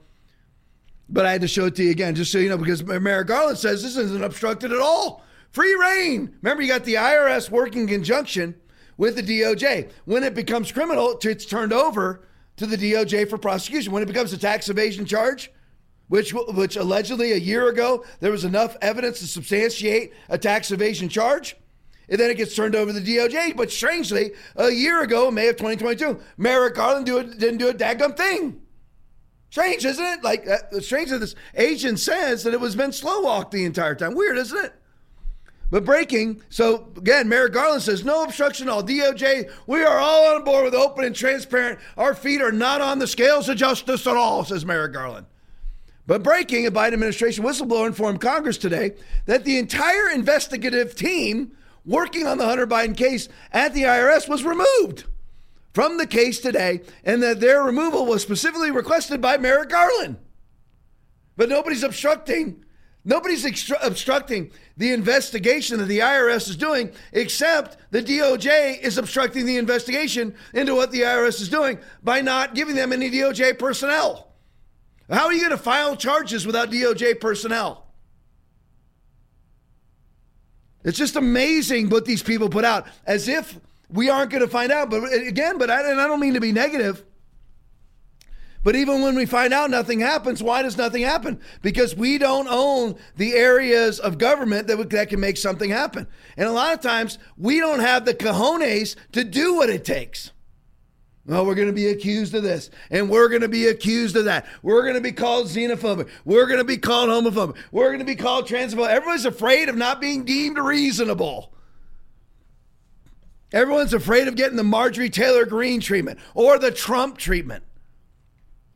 S1: but I had to show it to you again, just so you know, because Merrick Garland says this isn't obstructed at all. Free reign. Remember, you got the IRS working in conjunction with the DOJ. When it becomes criminal, it's turned over to the DOJ for prosecution. When it becomes a tax evasion charge, which which allegedly a year ago there was enough evidence to substantiate a tax evasion charge, and then it gets turned over to the DOJ. But strangely, a year ago, May of 2022, Merrick Garland do didn't do a daggum thing. Strange, isn't it? Like, uh, strange that this agent says that it was been slow walked the entire time. Weird, isn't it? But breaking, so again, Merrick Garland says no obstruction at all. DOJ, we are all on board with open and transparent. Our feet are not on the scales of justice at all, says Merrick Garland. But breaking, a Biden administration whistleblower informed Congress today that the entire investigative team working on the Hunter Biden case at the IRS was removed from the case today, and that their removal was specifically requested by Merrick Garland. But nobody's obstructing Nobody's extru- obstructing the investigation that the IRS is doing, except the DOJ is obstructing the investigation into what the IRS is doing by not giving them any DOJ personnel. How are you going to file charges without DOJ personnel? It's just amazing what these people put out, as if we aren't going to find out. But again, but I, and I don't mean to be negative. But even when we find out nothing happens, why does nothing happen? Because we don't own the areas of government that, that can make something happen. And a lot of times we don't have the cojones to do what it takes. Well, we're going to be accused of this, and we're going to be accused of that. We're going to be called xenophobic. We're going to be called homophobic. We're going to be called transphobic. Everybody's afraid of not being deemed reasonable. Everyone's afraid of getting the Marjorie Taylor Greene treatment or the Trump treatment.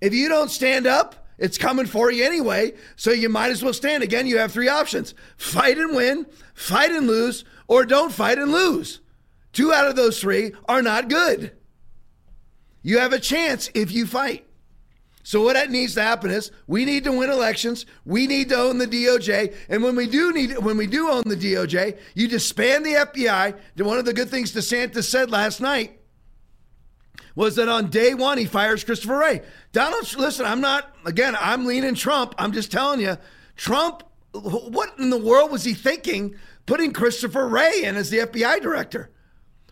S1: If you don't stand up, it's coming for you anyway, so you might as well stand. Again, you have three options fight and win, fight and lose, or don't fight and lose. Two out of those three are not good. You have a chance if you fight. So what that needs to happen is we need to win elections. We need to own the DOJ, and when we do need, when we do own the DOJ, you disband the FBI. One of the good things DeSantis said last night was that on day one he fires Christopher Wray. Donald, listen, I'm not. Again, I'm leaning Trump. I'm just telling you, Trump. What in the world was he thinking putting Christopher Wray in as the FBI director?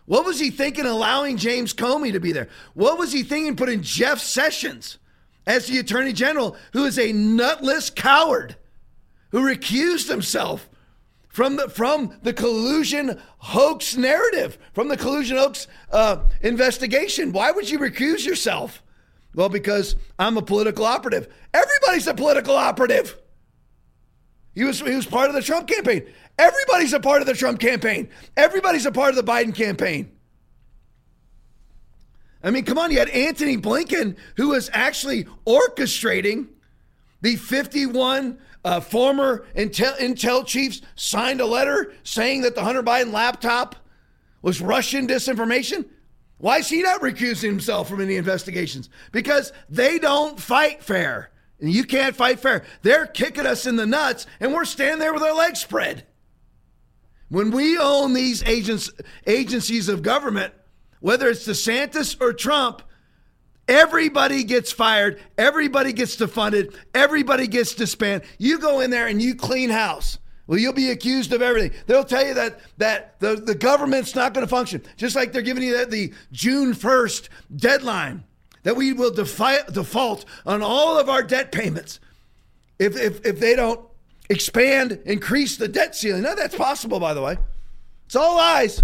S1: What was he thinking allowing James Comey to be there? What was he thinking putting Jeff Sessions as the Attorney General, who is a nutless coward who recused himself from the from the collusion hoax narrative, from the collusion hoax uh, investigation? Why would you recuse yourself? Well, because I'm a political operative. Everybody's a political operative. He was he was part of the Trump campaign. Everybody's a part of the Trump campaign. Everybody's a part of the Biden campaign. I mean, come on, you had Antony Blinken, who was actually orchestrating the 51 uh, former Intel, Intel chiefs signed a letter saying that the Hunter Biden laptop was Russian disinformation. Why is he not recusing himself from any investigations? Because they don't fight fair. And you can't fight fair. They're kicking us in the nuts, and we're standing there with our legs spread. When we own these agents, agencies of government, whether it's DeSantis or Trump, everybody gets fired, everybody gets defunded, everybody gets disbanded. You go in there and you clean house. Well, you'll be accused of everything. They'll tell you that that the, the government's not going to function, just like they're giving you that the June 1st deadline that we will default on all of our debt payments if, if, if they don't expand, increase the debt ceiling. Now, that's possible, by the way. It's all lies.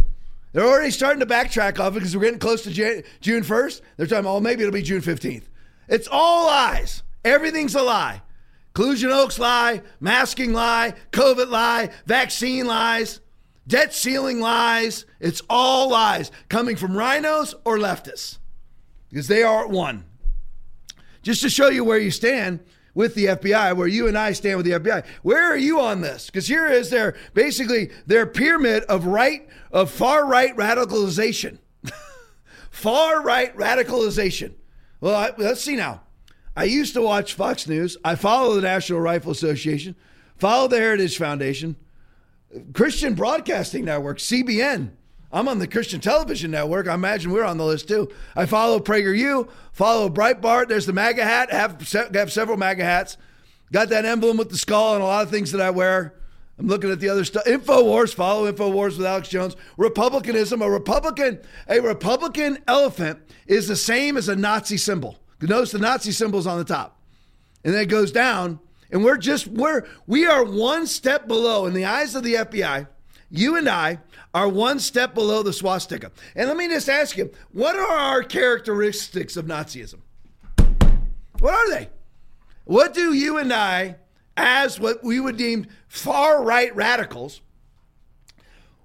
S1: They're already starting to backtrack off it because we're getting close to Jan- June 1st. They're talking, oh, maybe it'll be June 15th. It's all lies. Everything's a lie. Collusion Oaks lie, masking lie, COVID lie, vaccine lies, debt ceiling lies. It's all lies coming from RINOs or leftists because they are one. Just to show you where you stand, with the FBI, where you and I stand with the FBI. Where are you on this? Because here is their basically their pyramid of right of far right radicalization, far right radicalization. Well, I, let's see now. I used to watch Fox News. I follow the National Rifle Association, follow the Heritage Foundation, Christian Broadcasting Network, CBN. I'm on the Christian Television Network. I imagine we're on the list too. I follow PragerU, follow Breitbart. There's the MAGA hat. Have have several MAGA hats. Got that emblem with the skull and a lot of things that I wear. I'm looking at the other stuff. Infowars, follow Infowars with Alex Jones. Republicanism, a Republican, a Republican elephant is the same as a Nazi symbol. Notice the Nazi symbol's on the top, and then it goes down. And we're just we're we are one step below in the eyes of the FBI. You and I are one step below the swastika. And let me just ask you, what are our characteristics of Nazism? What are they? What do you and I, as what we would deem far right radicals,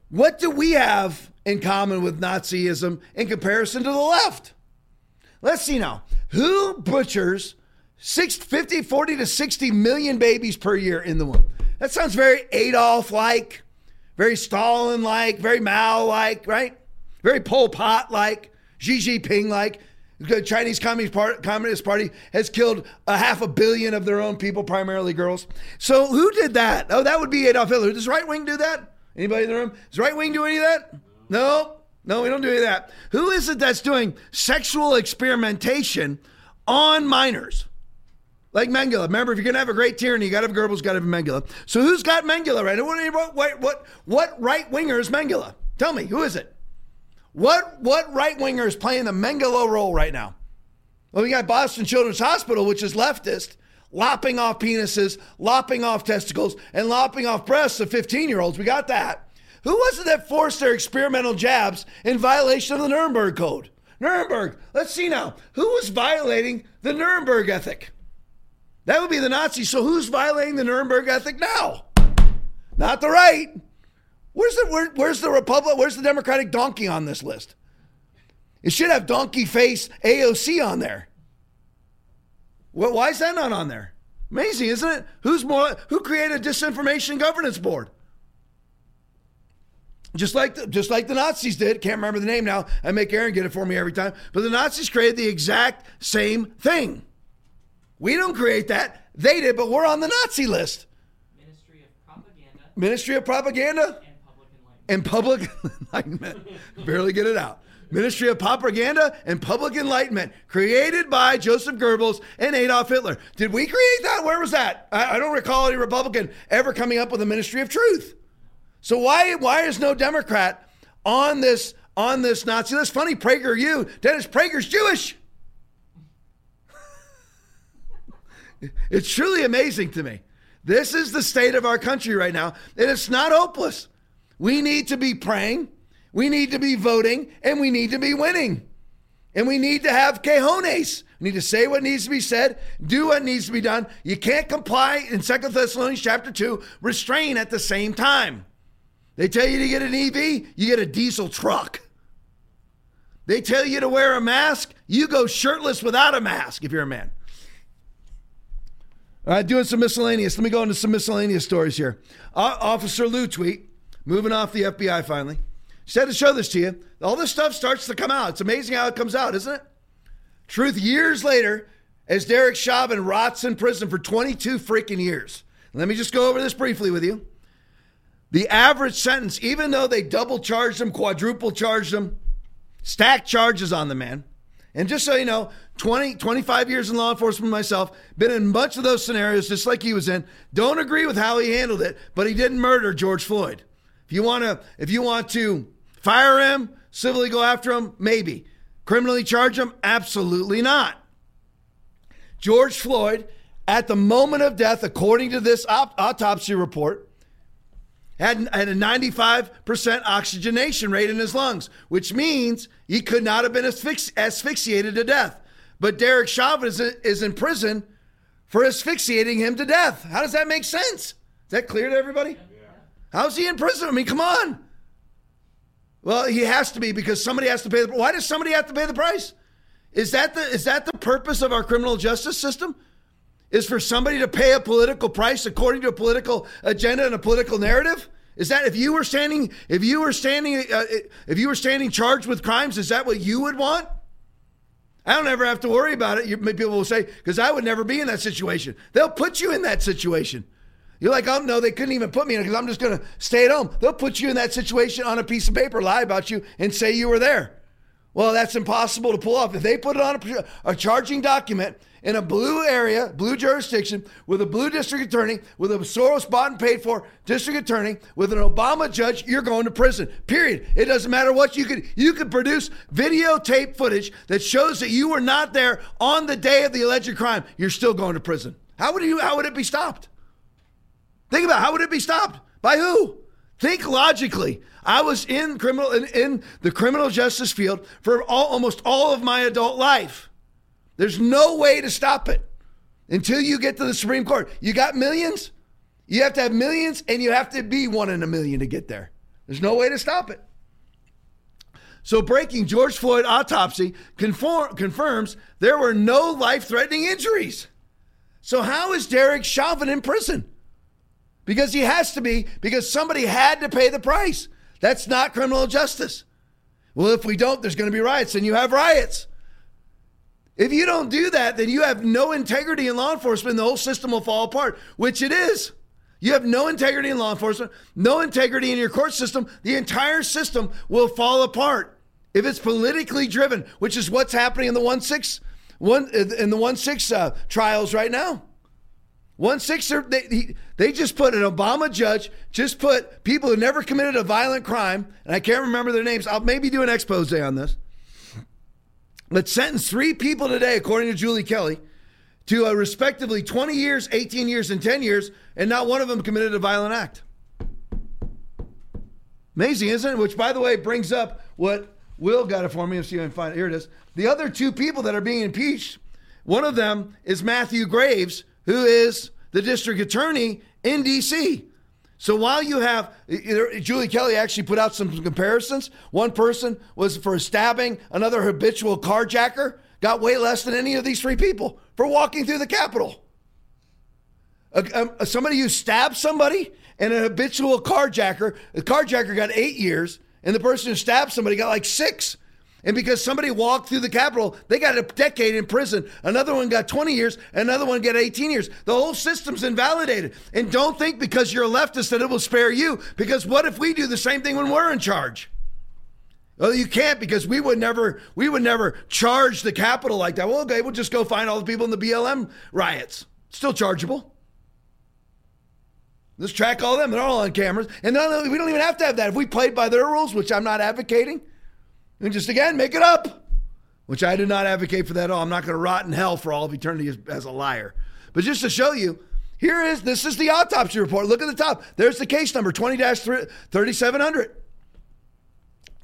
S1: what do we have in common with Nazism in comparison to the left? Let's see now. Who butchers 50, 40 to 60 million babies per year in the womb? That sounds very Adolf like very Stalin like, very Mao like, right? Very Pol Pot like, Xi Jinping like. The Chinese Communist, Party, Communist Party has killed a half a billion of their own people, primarily girls. So who did that? Oh, that would be Adolf Hitler. Does right wing do that? Anybody in the room? Does right wing do any of that? No, no, we don't do any of that. Who is it that's doing sexual experimentation on minors? Like Mengele. Remember, if you're going to have a great tyranny, you got to have Goebbels, got to have Mengele. So who's got Mengele right now? What, what, what, what right winger is Mengele? Tell me, who is it? What, what right winger is playing the Mengele role right now? Well, we got Boston Children's Hospital, which is leftist, lopping off penises, lopping off testicles, and lopping off breasts of 15 year olds. We got that. Who was it that forced their experimental jabs in violation of the Nuremberg Code? Nuremberg. Let's see now. Who was violating the Nuremberg ethic? That would be the Nazis. So who's violating the Nuremberg ethic now? Not the right. Where's the where, where's the Republic? Where's the Democratic donkey on this list? It should have donkey face AOC on there. Well, why is that not on there? Amazing, isn't it? Who's more? Who created disinformation governance board? Just like the, just like the Nazis did. Can't remember the name now. I make Aaron get it for me every time. But the Nazis created the exact same thing. We don't create that. They did, but we're on the Nazi list. Ministry of Propaganda. Ministry of Propaganda. And public enlightenment. And public enlightenment. Barely get it out. Ministry of Propaganda and Public Enlightenment, created by Joseph Goebbels and Adolf Hitler. Did we create that? Where was that? I, I don't recall any Republican ever coming up with a Ministry of Truth. So why why is no Democrat on this on this Nazi list? Funny, PragerU Dennis Prager's Jewish. It's truly amazing to me. This is the state of our country right now, and it's not hopeless. We need to be praying, we need to be voting, and we need to be winning. And we need to have cojones. We need to say what needs to be said, do what needs to be done. You can't comply in Second Thessalonians chapter 2, restrain at the same time. They tell you to get an EV, you get a diesel truck. They tell you to wear a mask, you go shirtless without a mask if you're a man. All right, doing some miscellaneous. Let me go into some miscellaneous stories here. Uh, Officer Lou tweet, moving off the FBI finally. She had to show this to you. All this stuff starts to come out. It's amazing how it comes out, isn't it? Truth years later, as Derek Chauvin rots in prison for 22 freaking years. Let me just go over this briefly with you. The average sentence, even though they double charged him, quadruple charged him, stacked charges on the man. And just so you know, 20, 25 years in law enforcement myself, been in much of those scenarios just like he was in. Don't agree with how he handled it, but he didn't murder George Floyd. If you want to if you want to fire him, civilly go after him, maybe. Criminally charge him? Absolutely not. George Floyd, at the moment of death, according to this op- autopsy report, had, had a 95% oxygenation rate in his lungs, which means he could not have been asphyxi- asphyxiated to death. But Derek Chauvin is, is in prison for asphyxiating him to death. How does that make sense? Is that clear to everybody? Yeah. How's he in prison? I mean, come on. Well, he has to be because somebody has to pay the. Why does somebody have to pay the price? Is that the is that the purpose of our criminal justice system? is for somebody to pay a political price according to a political agenda and a political narrative? Is that if you were standing if you were standing uh, if you were standing charged with crimes, is that what you would want? I don't ever have to worry about it. You, people will say because I would never be in that situation. They'll put you in that situation. You're like, oh no, they couldn't even put me in because I'm just going to stay at home. They'll put you in that situation on a piece of paper, lie about you, and say you were there. Well, that's impossible to pull off. If they put it on a, a, charging document in a blue area, blue jurisdiction, with a blue district attorney, with a Soros bought and paid for district attorney, with an Obama judge, you're going to prison. Period. It doesn't matter what you could. You could produce videotape footage that shows that you were not there on the day of the alleged crime. You're still going to prison. How would you? How would it be stopped? Think about it. how would it be stopped by who? Think logically. I was in criminal in, in the criminal justice field for all, almost all of my adult life. There's no way to stop it until you get to the Supreme Court. You got millions. You have to have millions, and you have to be one in a million to get there. There's no way to stop it. So, breaking George Floyd autopsy conform, confirms there were no life threatening injuries. So, how is Derek Chauvin in prison? Because he has to be, because somebody had to pay the price. That's not criminal justice. Well, if we don't, there's going to be riots, and you have riots. If you don't do that, then you have no integrity in law enforcement, the whole system will fall apart, which it is. You have no integrity in law enforcement, no integrity in your court system, the entire system will fall apart. If it's politically driven, which is what's happening in the 1 6 one in the 1 6 uh, trials right now. One six, they, they just put an Obama judge, just put people who never committed a violent crime, and I can't remember their names. I'll maybe do an expose on this. Let's sentence three people today, according to Julie Kelly, to uh, respectively 20 years, 18 years, and 10 years, and not one of them committed a violent act. Amazing, isn't it? Which, by the way, brings up what Will got it for me. If I can find it. Here it is. The other two people that are being impeached, one of them is Matthew Graves, who is the district attorney in D.C. So while you have Julie Kelly actually put out some comparisons, one person was for stabbing, another habitual carjacker got way less than any of these three people for walking through the Capitol. Um, somebody who stabbed somebody and an habitual carjacker, the carjacker got eight years, and the person who stabbed somebody got like six. And because somebody walked through the Capitol, they got a decade in prison. Another one got 20 years, another one got 18 years. The whole system's invalidated. And don't think because you're a leftist that it will spare you. Because what if we do the same thing when we're in charge? Well, you can't because we would never we would never charge the Capitol like that. Well, okay, we'll just go find all the people in the BLM riots. Still chargeable. Let's track all them. They're all on cameras. And we don't even have to have that. If we played by their rules, which I'm not advocating, and just again, make it up, which I do not advocate for that at all. I'm not going to rot in hell for all of eternity as, as a liar. But just to show you, here is this is the autopsy report. Look at the top. There's the case number 20 3700.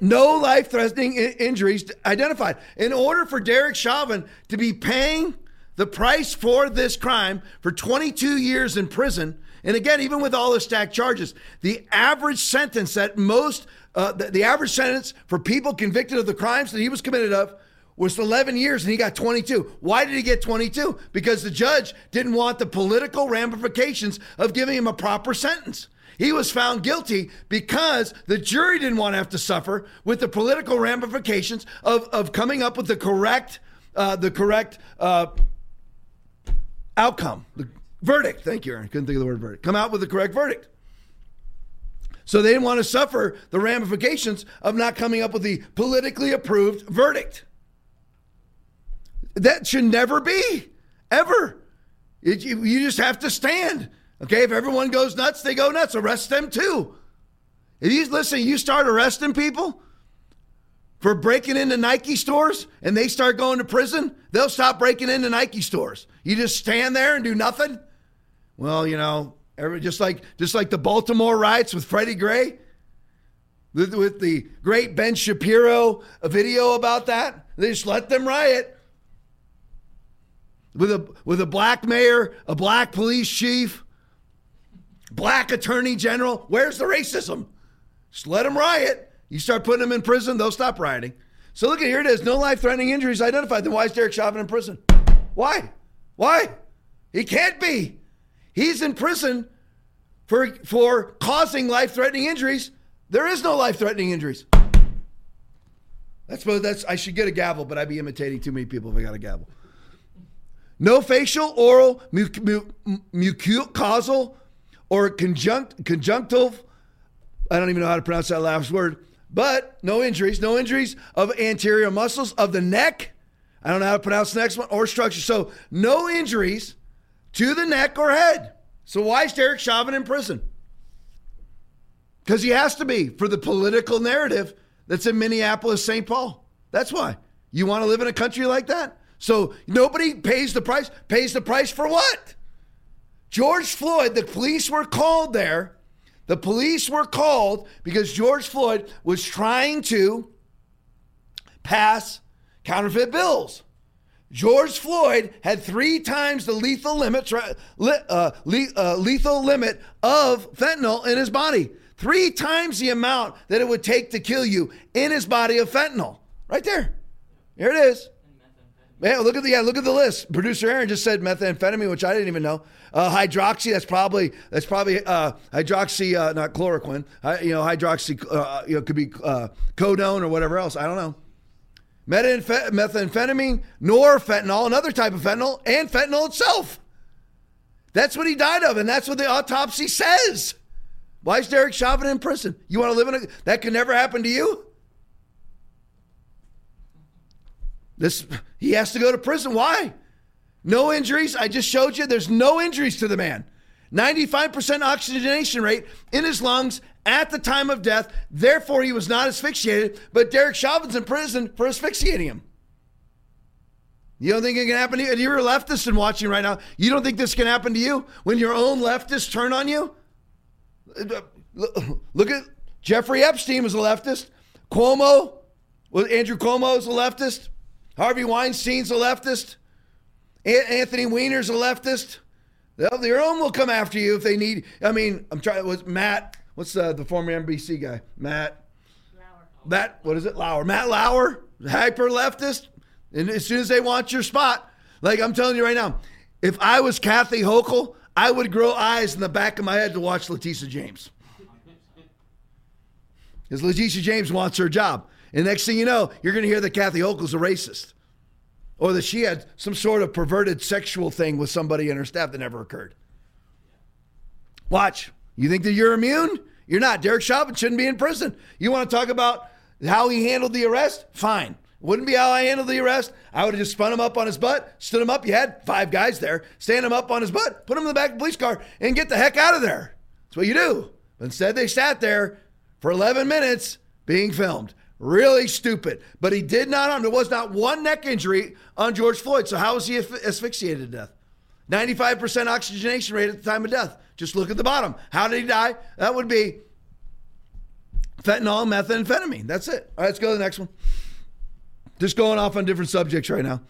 S1: No life threatening injuries identified. In order for Derek Chauvin to be paying the price for this crime for 22 years in prison, and again, even with all the stacked charges, the average sentence that most uh, the, the average sentence for people convicted of the crimes that he was committed of was 11 years and he got 22. Why did he get 22? Because the judge didn't want the political ramifications of giving him a proper sentence. He was found guilty because the jury didn't want to have to suffer with the political ramifications of, of coming up with the correct uh, the correct uh, outcome, the verdict. Thank you, Aaron. Couldn't think of the word verdict. Come out with the correct verdict. So they didn't want to suffer the ramifications of not coming up with the politically approved verdict. That should never be, ever. It, you, you just have to stand. Okay, if everyone goes nuts, they go nuts. Arrest them too. If you listen, you start arresting people for breaking into Nike stores and they start going to prison, they'll stop breaking into Nike stores. You just stand there and do nothing. Well, you know, Every, just like just like the Baltimore riots with Freddie Gray, with, with the great Ben Shapiro video about that. They just let them riot. With a with a black mayor, a black police chief, black attorney general. Where's the racism? Just let them riot. You start putting them in prison, they'll stop rioting. So look at here it is. No life-threatening injuries identified. Then why is Derek Chauvin in prison? Why? Why? He can't be. He's in prison for, for causing life threatening injuries. There is no life threatening injuries. That's, that's, I should get a gavel, but I'd be imitating too many people if I got a gavel. No facial, oral, mucosal, or conjunct, conjunctive. I don't even know how to pronounce that last word, but no injuries, no injuries of anterior muscles of the neck. I don't know how to pronounce the next one or structure. So, no injuries to the neck or head. So why is Derek Chauvin in prison? Because he has to be for the political narrative that's in Minneapolis, St. Paul. That's why. You want to live in a country like that? So nobody pays the price. Pays the price for what? George Floyd, the police were called there. The police were called because George Floyd was trying to pass counterfeit bills. George Floyd had three times the lethal limit, uh, uh, lethal limit of fentanyl in his body. Three times the amount that it would take to kill you in his body of fentanyl. Right there. Here it is. Man, look at the yeah, look at the list. Producer Aaron just said methamphetamine, which I didn't even know. Uh, hydroxy, that's probably that's probably uh, hydroxy, uh, not chloroquine. you know, hydroxy, uh, you know, could be uh, codone or whatever else. I don't know methamphetamine, norfentanyl, another type of fentanyl, and fentanyl itself. That's what he died of, and that's what the autopsy says. Why is Derek Chauvin in prison? You want to live in a that can never happen to you? This he has to go to prison. Why? No injuries. I just showed you there's no injuries to the man. 95% oxygenation rate in his lungs at the time of death. Therefore, he was not asphyxiated, but Derek Chauvin's in prison for asphyxiating him. You don't think it can happen to you? And you're a leftist and watching right now. You don't think this can happen to you when your own leftists turn on you? Look at Jeffrey Epstein was a leftist. Cuomo, well, Andrew Cuomo is a leftist. Harvey Weinstein's a leftist. Anthony Weiner's a leftist. Their own will come after you if they need. I mean, I'm trying. Was Matt? What's the the former NBC guy? Matt. Lauer. Matt. What is it? Lauer. Matt Lauer, hyper leftist. And as soon as they want your spot, like I'm telling you right now, if I was Kathy Hochul, I would grow eyes in the back of my head to watch Letitia James. Because Letitia James wants her job. And next thing you know, you're going to hear that Kathy Hochul's a racist or that she had some sort of perverted sexual thing with somebody in her staff that never occurred. Watch. You think that you're immune? You're not. Derek Chauvin shouldn't be in prison. You want to talk about how he handled the arrest? Fine. Wouldn't be how I handled the arrest. I would have just spun him up on his butt, stood him up. You had five guys there. Stand him up on his butt, put him in the back of the police car, and get the heck out of there. That's what you do. But instead, they sat there for 11 minutes being filmed. Really stupid. But he did not There was not one neck injury on George Floyd. So how was he asphyxiated to death? 95% oxygenation rate at the time of death. Just look at the bottom. How did he die? That would be fentanyl, methamphetamine. That's it. All right, let's go to the next one. Just going off on different subjects right now.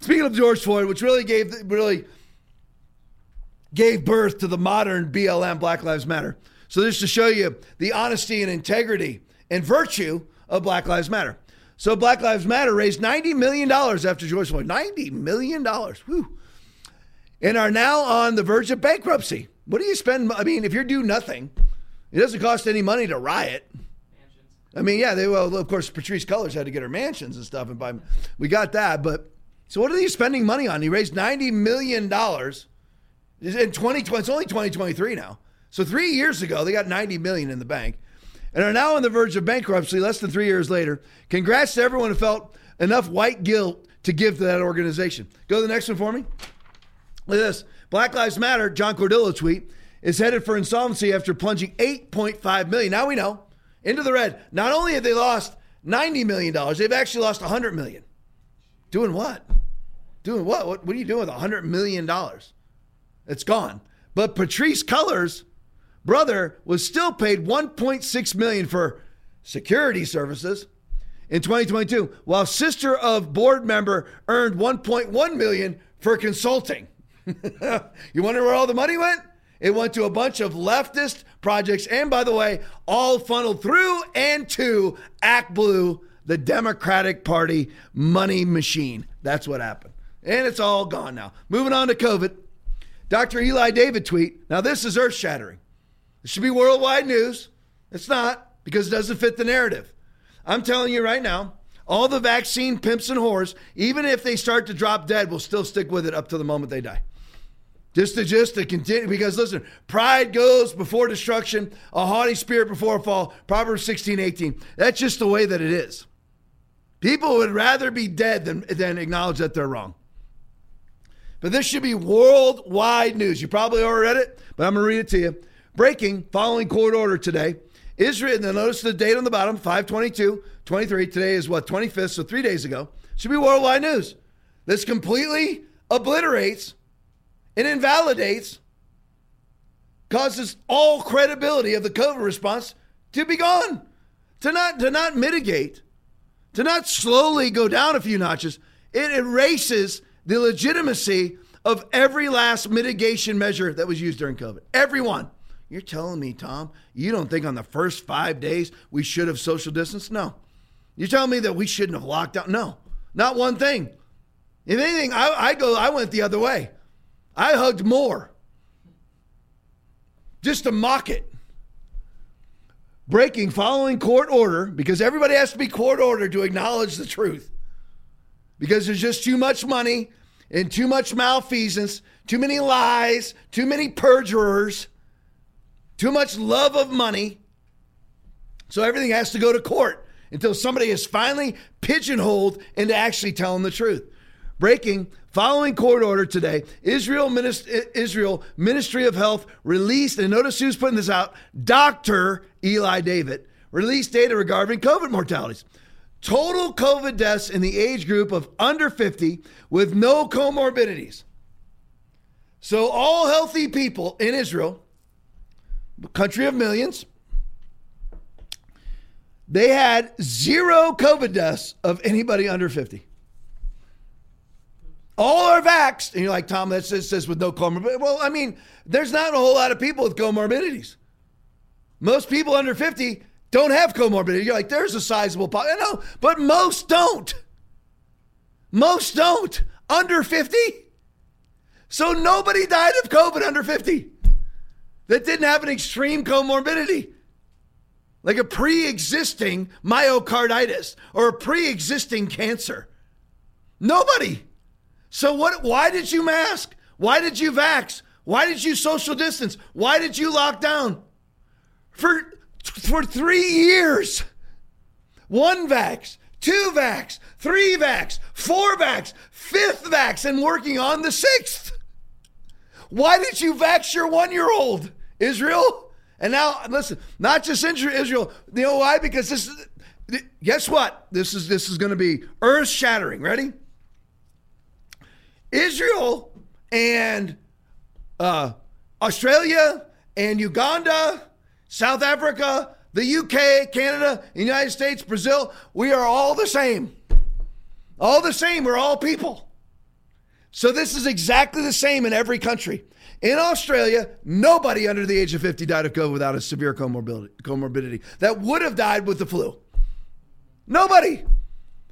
S1: Speaking of George Floyd, which really gave really gave birth to the modern BLM Black Lives Matter. So this to show you the honesty and integrity and virtue of Black Lives Matter. So Black Lives Matter raised $90 million after George Floyd. $90 million. Whew. And are now on the verge of bankruptcy. What do you spend? I mean, if you're doing nothing, it doesn't cost any money to riot. I mean, yeah, they well, of course, Patrisse Cullors had to get her mansions and stuff, and buy. We got that, but so what are they spending money on? He raised ninety million dollars in twenty twenty. It's only twenty twenty three now. So three years ago, they got ninety million in the bank, and are now on the verge of bankruptcy. Less than three years later. Congrats to everyone who felt enough white guilt to give to that organization. Go to the next one for me. Look at this. Black Lives Matter. John Cardillo tweet is headed for insolvency after plunging eight point five million. Now we know into the red. Not only have they lost $90 million, they've actually lost 100 million. Doing what? Doing what? What, what are you doing with $100 million? It's gone. But Patrisse Cullors' brother was still paid 1.6 million for security services in 2022, while sister of board member earned 1.1 million for consulting. you wonder where all the money went? It went to a bunch of leftist projects. And by the way, all funneled through and to ActBlue, the Democratic Party money machine. That's what happened. And it's all gone now. Moving on to COVID. Dr. Eli David tweet. Now, this is earth shattering. It should be worldwide news. It's not because it doesn't fit the narrative. I'm telling you right now, all the vaccine pimps and whores, even if they start to drop dead, will still stick with it up to the moment they die. Just to just to continue because listen, pride goes before destruction, a haughty spirit before a fall. Proverbs 16, 18. That's just the way that it is. People would rather be dead than, than acknowledge that they're wrong. But this should be worldwide news. You probably already read it, but I'm to read it to you. Breaking following court order today. Israel, and notice the date on the bottom, 522, 23. Today is what, 25th, so three days ago. Should be worldwide news. This completely obliterates it invalidates, causes all credibility of the COVID response to be gone, to not, to not mitigate, to not slowly go down a few notches. It erases the legitimacy of every last mitigation measure that was used during COVID. Everyone. You're telling me, Tom, you don't think on the first five days we should have social distance? No. You're telling me that we shouldn't have locked down? No. Not one thing. If anything, I, I go, I went the other way. I hugged more just to mock it. Breaking following court order because everybody has to be court ordered to acknowledge the truth. Because there's just too much money and too much malfeasance, too many lies, too many perjurers, too much love of money. So everything has to go to court until somebody is finally pigeonholed into actually telling the truth. Breaking Following court order today, Israel, Israel Ministry of Health released, and notice who's putting this out, Dr. Eli David released data regarding COVID mortalities. total COVID deaths in the age group of under 50 with no comorbidities. So, all healthy people in Israel, country of millions, they had zero COVID deaths of anybody under 50. All are vaxxed. And you're like, Tom, that says, says with no comorbidity. Well, I mean, there's not a whole lot of people with comorbidities. Most people under 50 don't have comorbidity. You're like, there's a sizable part. No, but most don't. Most don't. Under 50. So nobody died of COVID under 50 that didn't have an extreme comorbidity, like a pre existing myocarditis or a pre existing cancer. Nobody. So what why did you mask? Why did you vax? Why did you social distance? Why did you lock down? For for 3 years. One vax, two vax, three vax, four vax, fifth vax and working on the sixth. Why did you vax your 1-year-old? Israel? And now listen, not just Israel. You know why? Because this is guess what? This is this is going to be earth shattering. Ready? Israel and uh, Australia and Uganda, South Africa, the UK, Canada, United States, Brazil, we are all the same. All the same. We're all people. So this is exactly the same in every country. In Australia, nobody under the age of 50 died of COVID without a severe comorbidity, comorbidity that would have died with the flu. Nobody.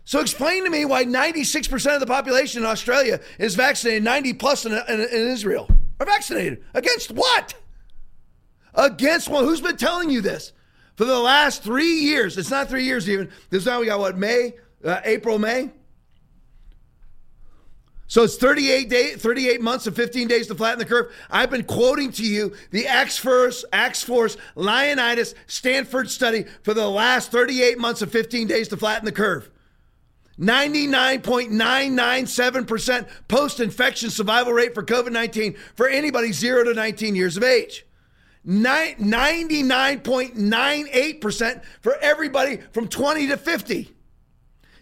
S1: So explain to me why 96% of the population in Australia is vaccinated, 90 plus in, in, in Israel are vaccinated. Against what? Against what? Who's been telling you this? For the last three years, it's not three years even. This now we got what, May, uh, April, May? So it's 38 day, 38 months and 15 days to flatten the curve. I've been quoting to you the X-Force, X-Force Ioannidis Stanford study for the last 38 months and 15 days to flatten the curve. 99.997% post infection survival rate for COVID 19 for anybody 0 to 19 years of age. 99.98% for everybody from 20 to 50.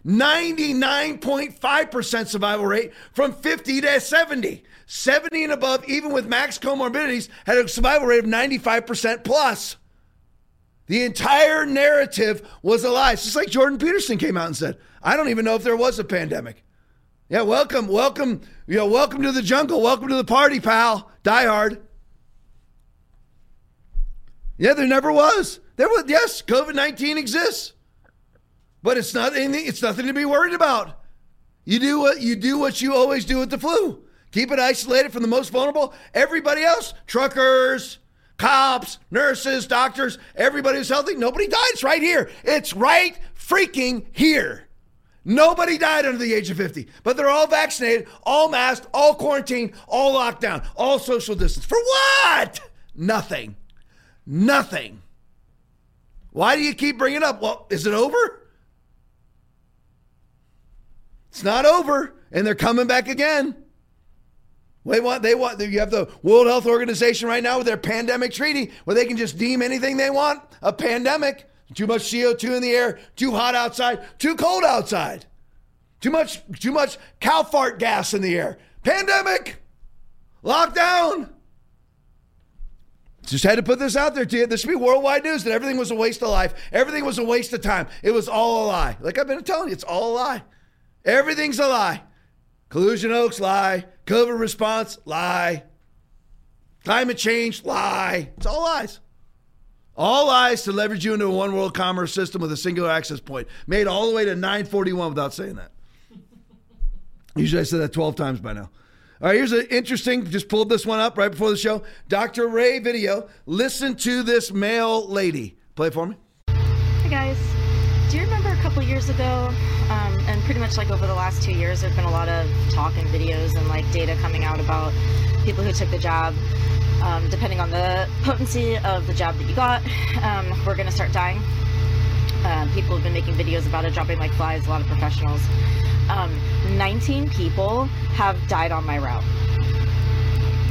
S1: 99.5% survival rate from 50 to 70. 70 and above, even with max comorbidities, had a survival rate of 95% plus. The entire narrative was a lie. It's just like Jordan Peterson came out and said, I don't even know if there was a pandemic. Yeah, welcome, welcome, you know, welcome to the jungle. Welcome to the party, pal. Die hard. Yeah, there never was. There was yes, COVID-19 exists. But it's not anything, it's nothing to be worried about. You do what you do what you always do with the flu. Keep it isolated from the most vulnerable. Everybody else, truckers, cops, nurses, doctors, everybody who's healthy, nobody dies right here. It's right freaking here. Nobody died under the age of 50, but they're all vaccinated, all masked, all quarantined, all locked down, all social distance. For what? Nothing. Nothing. Why do you keep bringing up? Well, is it over? It's not over, and they're coming back again. They want, they want, you have the World Health Organization right now with their pandemic treaty where they can just deem anything they want a pandemic. Too much CO2 in the air, too hot outside, too cold outside. Too much, too much cow fart gas in the air. Pandemic. Lockdown. Just had to put this out there to you. This should be worldwide news that everything was a waste of life. Everything was a waste of time. It was all a lie. Like I've been telling you, it's all a lie. Everything's a lie. Collusion Oaks, lie. COVID response, lie. Climate change, lie. It's all lies. All lies to leverage you into a one world commerce system with a singular access point. Made all the way to 941 without saying that. Usually I said that 12 times by now. All right, here's an interesting, just pulled this one up right before the show. Dr. Ray video. Listen to this mail lady. Play for me.
S12: Hey guys. Do you remember a couple years ago, um, and pretty much like over the last two years, there's been a lot of talk and videos and like data coming out about people who took the jab. Um, depending on the potency of the jab that you got, um, we're going to start dying. Uh, people have been making videos about it, dropping like flies, a lot of professionals. Um, 19 people have died on my route.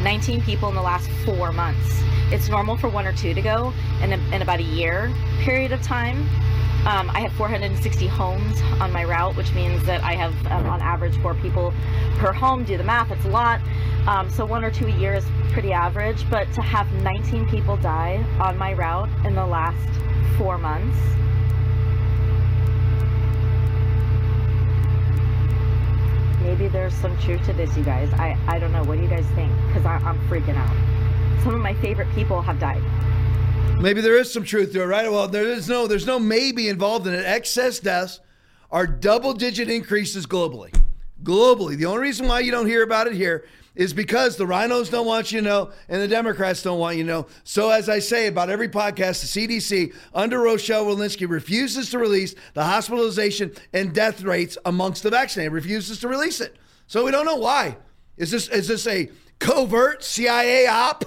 S12: 19 people in the last four months. It's normal for one or two to go in, a, in about a year period of time. Um, I have 460 homes on my route, which means that I have, um, on average, four people per home. Do the math, it's a lot. Um, so one or two a year is pretty average. But to have 19 people die on my route in the last four months, maybe there's some truth to this, you guys. I, I don't know. What do you guys think? Because I'm freaking out. Some of my favorite people have died.
S1: Maybe there is some truth to it, right? Well, there is no there's no maybe involved in it. Excess deaths are double digit increases globally. Globally. The only reason why you don't hear about it here is because the RINOs don't want you to know and the Democrats don't want you to know. So, as I say about every podcast, the CDC under Rochelle Walensky refuses to release the hospitalization and death rates amongst the vaccinated, refuses to release it. So, we don't know why. Is this, is this a covert CIA op?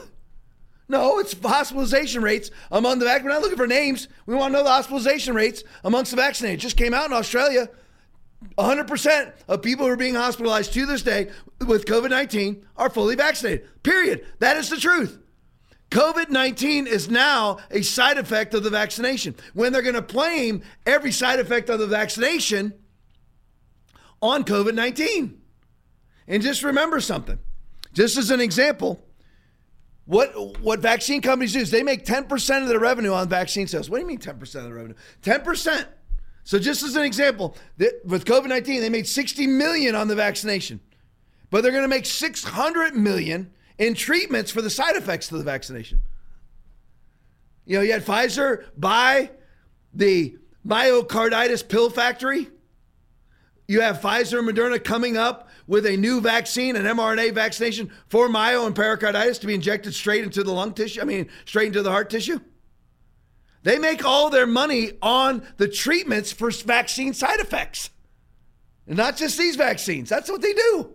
S1: No, it's hospitalization rates among the vaccinated. We're not looking for names. We want to know the hospitalization rates amongst the vaccinated. It just came out in Australia. 100% of people who are being hospitalized to this day with COVID 19 are fully vaccinated. Period. That is the truth. COVID 19 is now a side effect of the vaccination. When they're going to blame every side effect of the vaccination on COVID 19. And just remember something. Just as an example, what what vaccine companies do is they make 10% of their revenue on vaccine sales. What do you mean 10% of the revenue? 10%. So just as an example, with COVID-19, they made 60 million on the vaccination. But they're going to make 600 million in treatments for the side effects of the vaccination. You know, you had Pfizer buy the myocarditis pill factory. You have Pfizer and Moderna coming up with a new vaccine, an mRNA vaccination for myo and pericarditis to be injected straight into the lung tissue, I mean, straight into the heart tissue. They make all their money on the treatments for vaccine side effects. And not just these vaccines. That's what they do.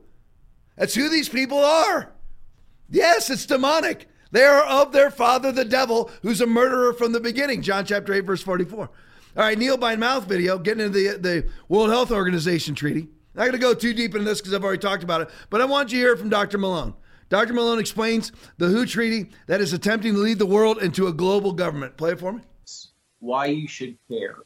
S1: That's who these people are. Yes, it's demonic. They are of their father, the devil, who's a murderer from the beginning. John chapter 8, verse 44. All right, Neil by mouth video, getting into the, the World Health Organization treaty. Not going to go too deep into this because I've already talked about it, but I want you to hear from Dr. Malone. Dr. Malone explains the WHO treaty that is attempting to lead the world into a global government. Play it for me.
S13: Why you should care.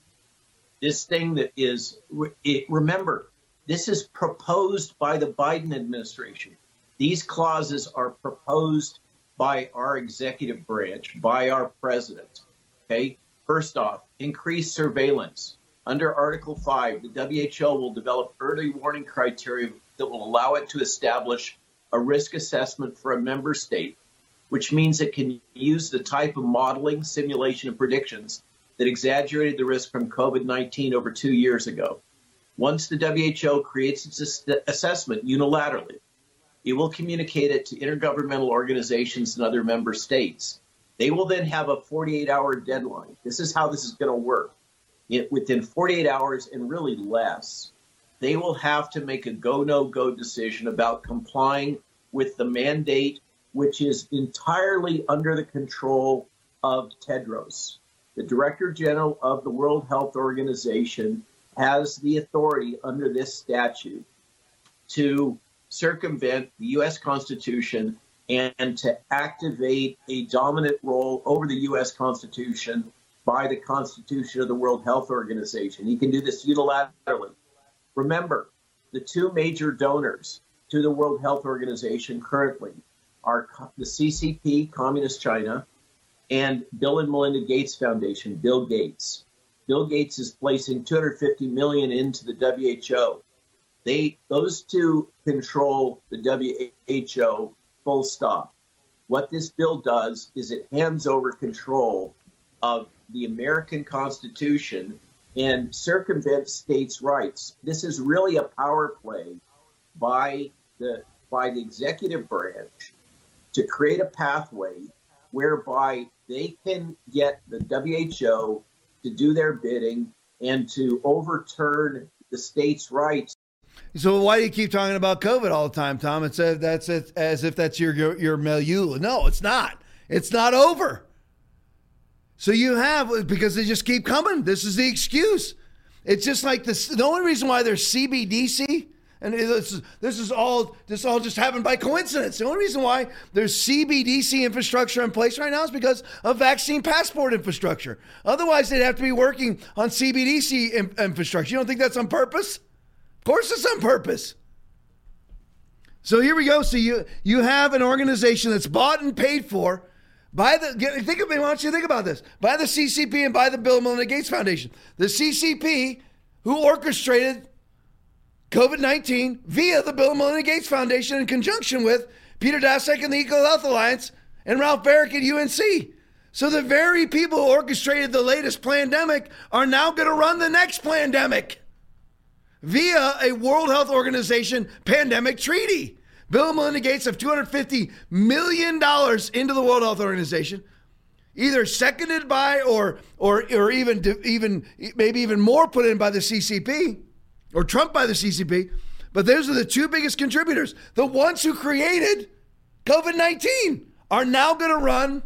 S13: This thing that is, it, remember, this is proposed by the Biden administration. These clauses are proposed by our executive branch, by our president. Okay. First off, increase surveillance. Under Article 5, the WHO will develop early warning criteria that will allow it to establish a risk assessment for a member state, which means it can use the type of modeling, simulation, and predictions that exaggerated the risk from COVID 19 over two years ago. Once the WHO creates its assessment unilaterally, it will communicate it to intergovernmental organizations and other member states. They will then have a 48 hour deadline. This is how this is going to work within 48 hours and really less, they will have to make a go no go decision about complying with the mandate, which is entirely under the control of Tedros. The Director General of the World Health Organization has the authority under this statute to circumvent the U.S. Constitution and to activate a dominant role over the U.S. Constitution by the Constitution of the World Health Organization. He can do this unilaterally. Remember, the two major donors to the World Health Organization currently are the CCP, Communist China, and Bill and Melinda Gates Foundation, Bill Gates. Bill Gates is placing 250 million into the WHO. They those two control the WHO full stop. What this bill does is it hands over control of the American Constitution and circumvent states' rights. This is really a power play by the by the executive branch to create a pathway whereby they can get the WHO to do their bidding and to overturn the states' rights.
S1: So why do you keep talking about COVID all the time, Tom? It's a, that's a, as if that's your, your your milieu. No, it's not. It's not over. So you have because they just keep coming. This is the excuse. It's just like this. The only reason why there's CBDC, And this is, this is all this all just happened by coincidence. The only reason why there's CBDC infrastructure in place right now is because of vaccine passport infrastructure. Otherwise, they'd have to be working on CBDC infrastructure. You don't think that's on purpose? Of course, it's on purpose. So here we go. So you you have an organization that's bought and paid for by the think of me. Why don't you think about this? By the CCP and by the Bill and Melinda Gates Foundation. The CCP, who orchestrated COVID 19 via the Bill and Melinda Gates Foundation in conjunction with Peter Daszak and the Eco Health Alliance and Ralph Baric at UNC. So the very people who orchestrated the latest pandemic are now going to run the next pandemic via a World Health Organization pandemic treaty. Bill and Melinda Gates have $250 million into the World Health Organization, either seconded by or, or, or even, even maybe even more put in by the CCP or Trump by the CCP, but those are the two biggest contributors. The ones who created COVID 19 are now going to run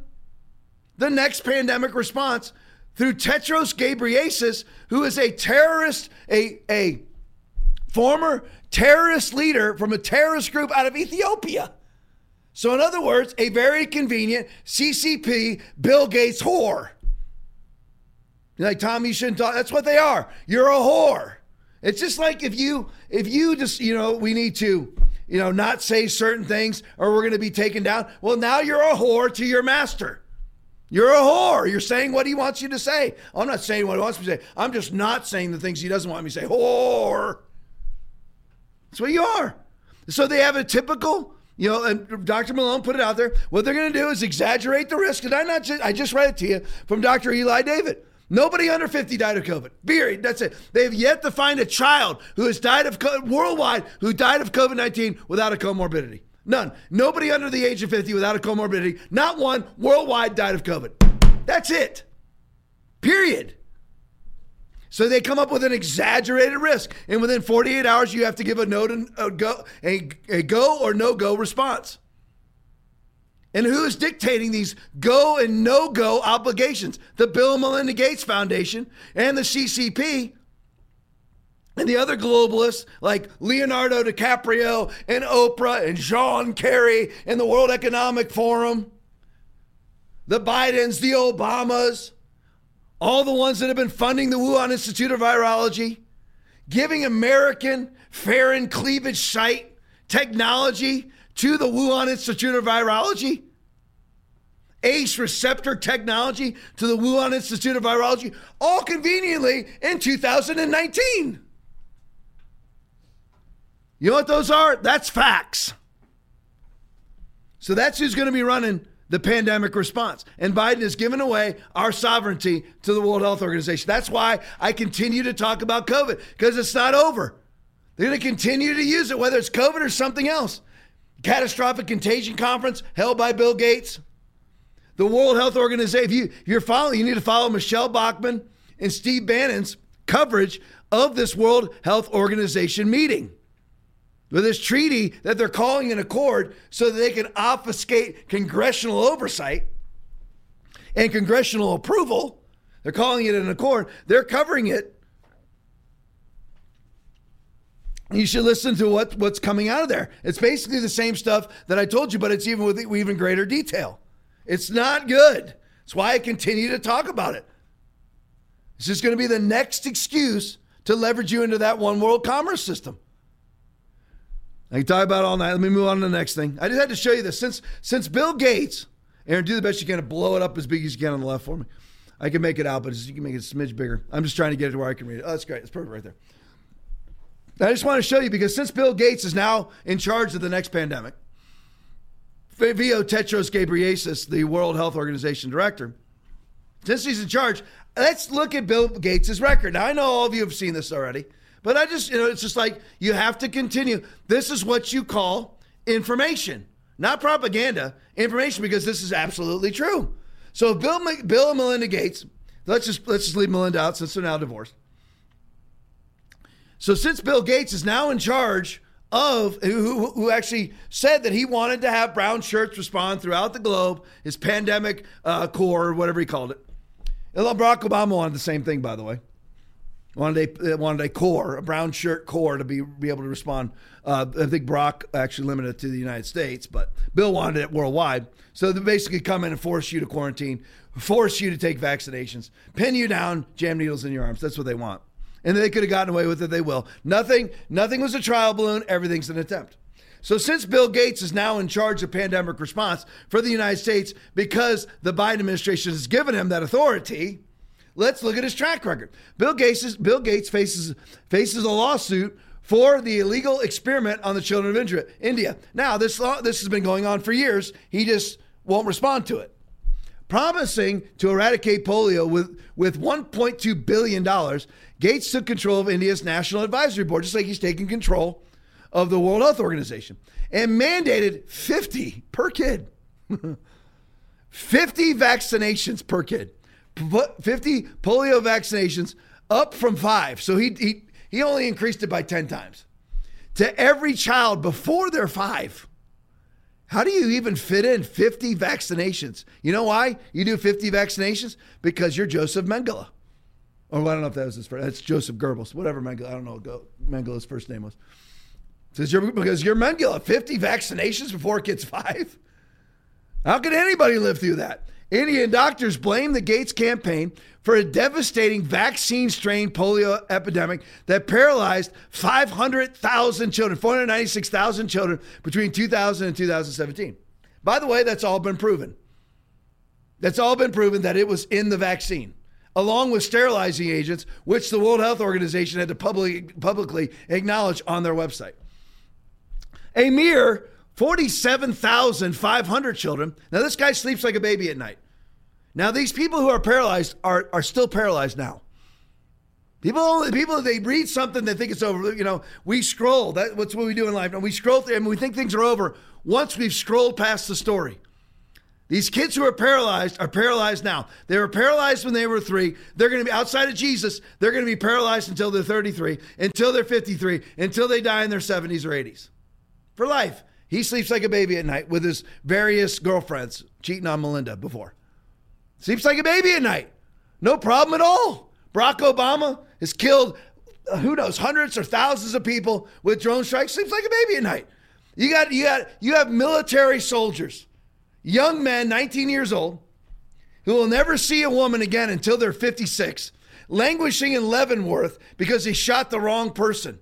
S1: the next pandemic response through Tedros Ghebreyesus, who is a terrorist, a, a former terrorist leader from a terrorist group out of Ethiopia. So, in other words, a very convenient CCP Bill Gates whore. You're like, Tom, you shouldn't talk. That's what they are. You're a whore. It's just like if you if you just you know we need to you know not say certain things or we're going to be taken down. Well, now you're a whore to your master. You're a whore. You're saying what he wants you to say. I'm not saying what he wants me to say. I'm just not saying the things he doesn't want me to say. Whore. That's what you are. So they have a typical, you know, and Dr. Malone put it out there. What they're going to do is exaggerate the risk. And I not just, I just read it to you from Dr. Eli David. Nobody under 50 died of COVID. Period. That's it. They have yet to find a child who has died of COVID, worldwide who died of COVID 19 without a comorbidity. None. Nobody under the age of 50 without a comorbidity. Not one worldwide died of COVID. That's it. Period. So they come up with an exaggerated risk, and within 48 hours, you have to give a no to a go, a, a go or no go response. And who is dictating these go and no go obligations? The Bill and Melinda Gates Foundation and the CCP and the other globalists like Leonardo DiCaprio and Oprah and John Kerry and the World Economic Forum, the Bidens, the Obamas, all the ones that have been funding the Wuhan Institute of Virology, giving American furin cleavage site technology to the Wuhan Institute of Virology, ACE receptor technology to the Wuhan Institute of Virology, all conveniently in 2019. You know what those are? That's facts. So that's who's going to be running the pandemic response. And Biden has given away our sovereignty to the World Health Organization. That's why I continue to talk about COVID, because it's not over. They're going to continue to use it, whether it's COVID or something else catastrophic contagion conference held by Bill Gates. The World Health Organization, if, you, if you're following, you need to follow Michele Bachmann and Steve Bannon's coverage of this World Health Organization meeting. With this treaty that they're calling an accord so that they can obfuscate congressional oversight and congressional approval. They're calling it an accord. They're covering it you should listen to what, what's coming out of there. It's basically the same stuff that I told you, but it's even with even greater detail. It's not good. That's why I continue to talk about it. This is going to be the next excuse to leverage you into that one world commerce system. I can talk about all night. Let me move on to the next thing. I just had to show you this. Since since Bill Gates, Aaron, do the best you can to blow it up as big as you can on the left for me. I can make it out, but you can make it a smidge bigger. I'm just trying to get it to where I can read it. Oh, that's great. That's perfect right there. I just want to show you because since Bill Gates is now in charge of the next pandemic, via Tedros Ghebreyesus, the World Health Organization director, since he's in charge, let's look at Bill Gates' record. Now, I know all of you have seen this already, but I just, you know, it's just like you have to continue. This is what you call information, not propaganda, information, because this is absolutely true. So, Bill, Bill and Melinda Gates, let's just let's just leave Melinda out since they're now divorced. So since Bill Gates is now in charge of who, who actually said that he wanted to have brown shirts respond throughout the globe, his pandemic uh, or whatever he called it. And Barack Obama wanted the same thing, by the way. Wanted a wanted a corps, a brown shirt core, to be be able to respond. Uh, I think Brock actually limited it to the United States, but Bill wanted it worldwide. So they basically come in and force you to quarantine, force you to take vaccinations, pin you down, jam needles in your arms. That's what they want, and they could have gotten away with it. They will. Nothing. Nothing was a trial balloon. Everything's an attempt. So, since Bill Gates is now in charge of pandemic response for the United States because the Biden administration has given him that authority, let's look at his track record. Bill Gates, Bill Gates faces, faces a lawsuit for the illegal experiment on the children of India. Now, this, law, this has been going on for years. He just won't respond to it. Promising to eradicate polio with, with $1.2 billion, Gates took control of India's National Advisory Board, just like he's taking control of the World Health Organization and mandated 50 per kid. 50 vaccinations per kid. 50 polio vaccinations up from five. So he, he, he only increased it by 10 times to every child before they're five. How do you even fit in 50 vaccinations? You know why you do 50 vaccinations? Because you're Joseph Mengele. Oh, I don't know if that was his first. That's Joseph Goebbels, whatever Mengele. I don't know what Mengele's first name was. Says you're, because you're Mengele, 50 vaccinations before it gets five? How can anybody live through that? Indian doctors blame the Gates campaign for a devastating vaccine strain polio epidemic that paralyzed 500,000 children, 496,000 children between 2000 and 2017. By the way, that's all been proven. That's all been proven that it was in the vaccine, along with sterilizing agents, which the World Health Organization had to publicly, publicly acknowledge on their website. A mere 47,500 children. Now, this guy sleeps like a baby at night. Now, these people who are paralyzed are, are still paralyzed now. People, people, they read something, they think it's over. You know, we scroll. That's what we do in life. And we scroll through, and we think things are over once we've scrolled past the story. These kids who are paralyzed are paralyzed now. They were paralyzed when they were three. They're going to be outside of Jesus. They're going to be paralyzed until they're 33, until they're 53, until they die in their 70s or 80s for life. He sleeps like a baby at night with his various girlfriends, cheating on Melinda before. Sleeps like a baby at night. No problem at all. Barack Obama has killed, uh, who knows, hundreds or thousands of people with drone strikes. Sleeps like a baby at night. You got, you got, you have military soldiers, young men, 19 years old, who will never see a woman again until they're 56, languishing in Leavenworth because he shot the wrong person.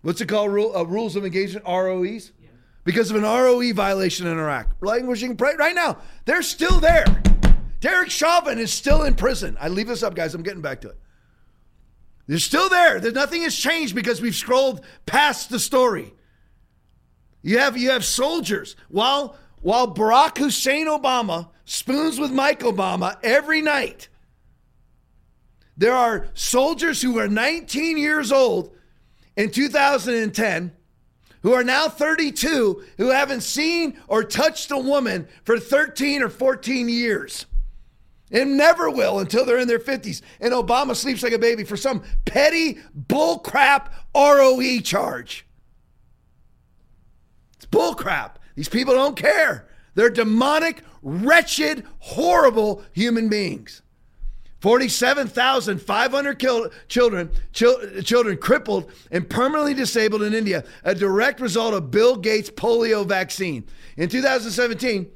S1: What's it called? Rule, uh, rules of engagement, ROEs? Yeah. Because of an ROE violation in Iraq. Languishing right now. They're still there. Derek Chauvin is still in prison. I leave this up, guys. I'm getting back to it. They're still there. There's nothing has changed because we've scrolled past the story. You have you have soldiers while while Barack Hussein Obama spoons with Mike Obama every night. There are soldiers who are 19 years old in 2010 who are now 32 who haven't seen or touched a woman for 13 or 14 years and never will until they're in their 50s. And Obama sleeps like a baby for some petty bullcrap ROE charge. It's bullcrap. These people don't care. They're demonic, wretched, horrible human beings. 47,500 killed, children, children crippled and permanently disabled in India, a direct result of Bill Gates' polio vaccine. In 2017,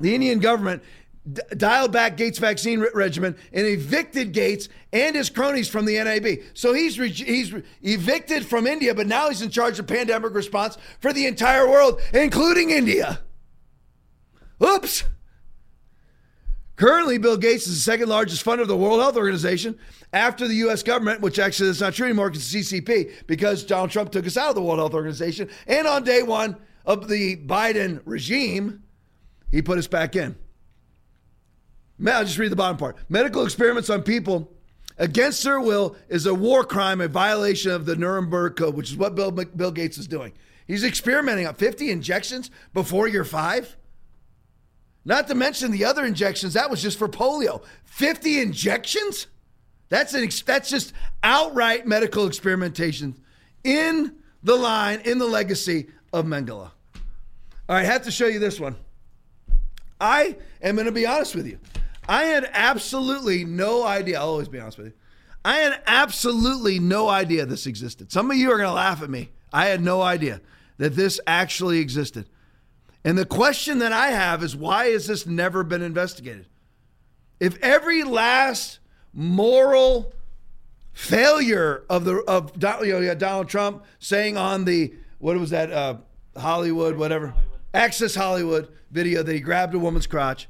S1: the Indian government d- dialed back Gates' vaccine re- regimen and evicted Gates and his cronies from the NAB. So he's re- he's re- evicted from India, but now he's in charge of pandemic response for the entire world, including India. Oops. Currently, Bill Gates is the second largest funder of the World Health Organization after the U.S. government, which actually is not true anymore because CCP, because Donald Trump took us out of the World Health Organization. And on day one of the Biden regime, he put us back in. I'll just read the bottom part. Medical experiments on people against their will is a war crime, a violation of the Nuremberg Code, which is what Bill, Bill Gates is doing. He's experimenting on 50 injections before you're five. Not to mention the other injections. That was just for polio. 50 injections? That's an that's just outright medical experimentation in the line, in the legacy of Mengele. All right, I have to show you this one. I am going to be honest with you. I had absolutely no idea. I'll always be honest with you. I had absolutely no idea this existed. Some of you are going to laugh at me. I had no idea that this actually existed. And the question that I have is why has this never been investigated? If every last moral failure of the of you know, Donald Trump saying on the what was that uh, Hollywood whatever Access Hollywood video that he grabbed a woman's crotch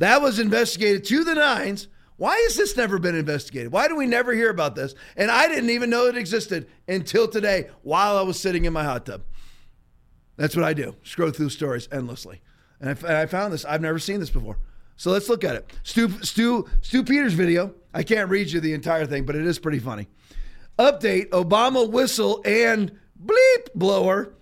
S1: that was investigated to the nines why has this never been investigated? Why do we never hear about this? And I didn't even know it existed until today while I was sitting in my hot tub. That's what I do scroll through stories endlessly. And I, and I found this. I've never seen this before. So let's look at it. Stu, Stu, Stu Peters' video. I can't read you the entire thing, but it is pretty funny. Update Obama whistle and bleep blower.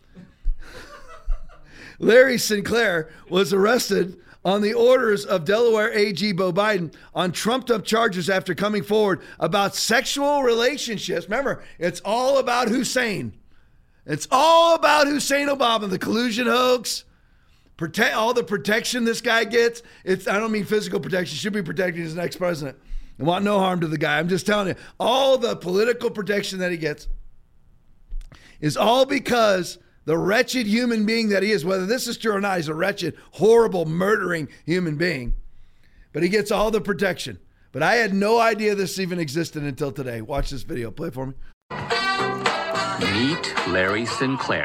S1: Larry Sinclair was arrested on the orders of Delaware AG Beau Biden on trumped up charges after coming forward about sexual relationships. Remember, it's all about Hussein. It's all about Hussein Obama, the collusion hoax, protect all the protection this guy gets. It's I don't mean physical protection, should be protecting his next president. I want no harm to the guy. I'm just telling you, all the political protection that he gets is all because the wretched human being that he is, whether this is true or not, he's a wretched, horrible, murdering human being. But he gets all the protection. But I had no idea this even existed until today. Watch this video. Play for me.
S14: Meet Larry Sinclair.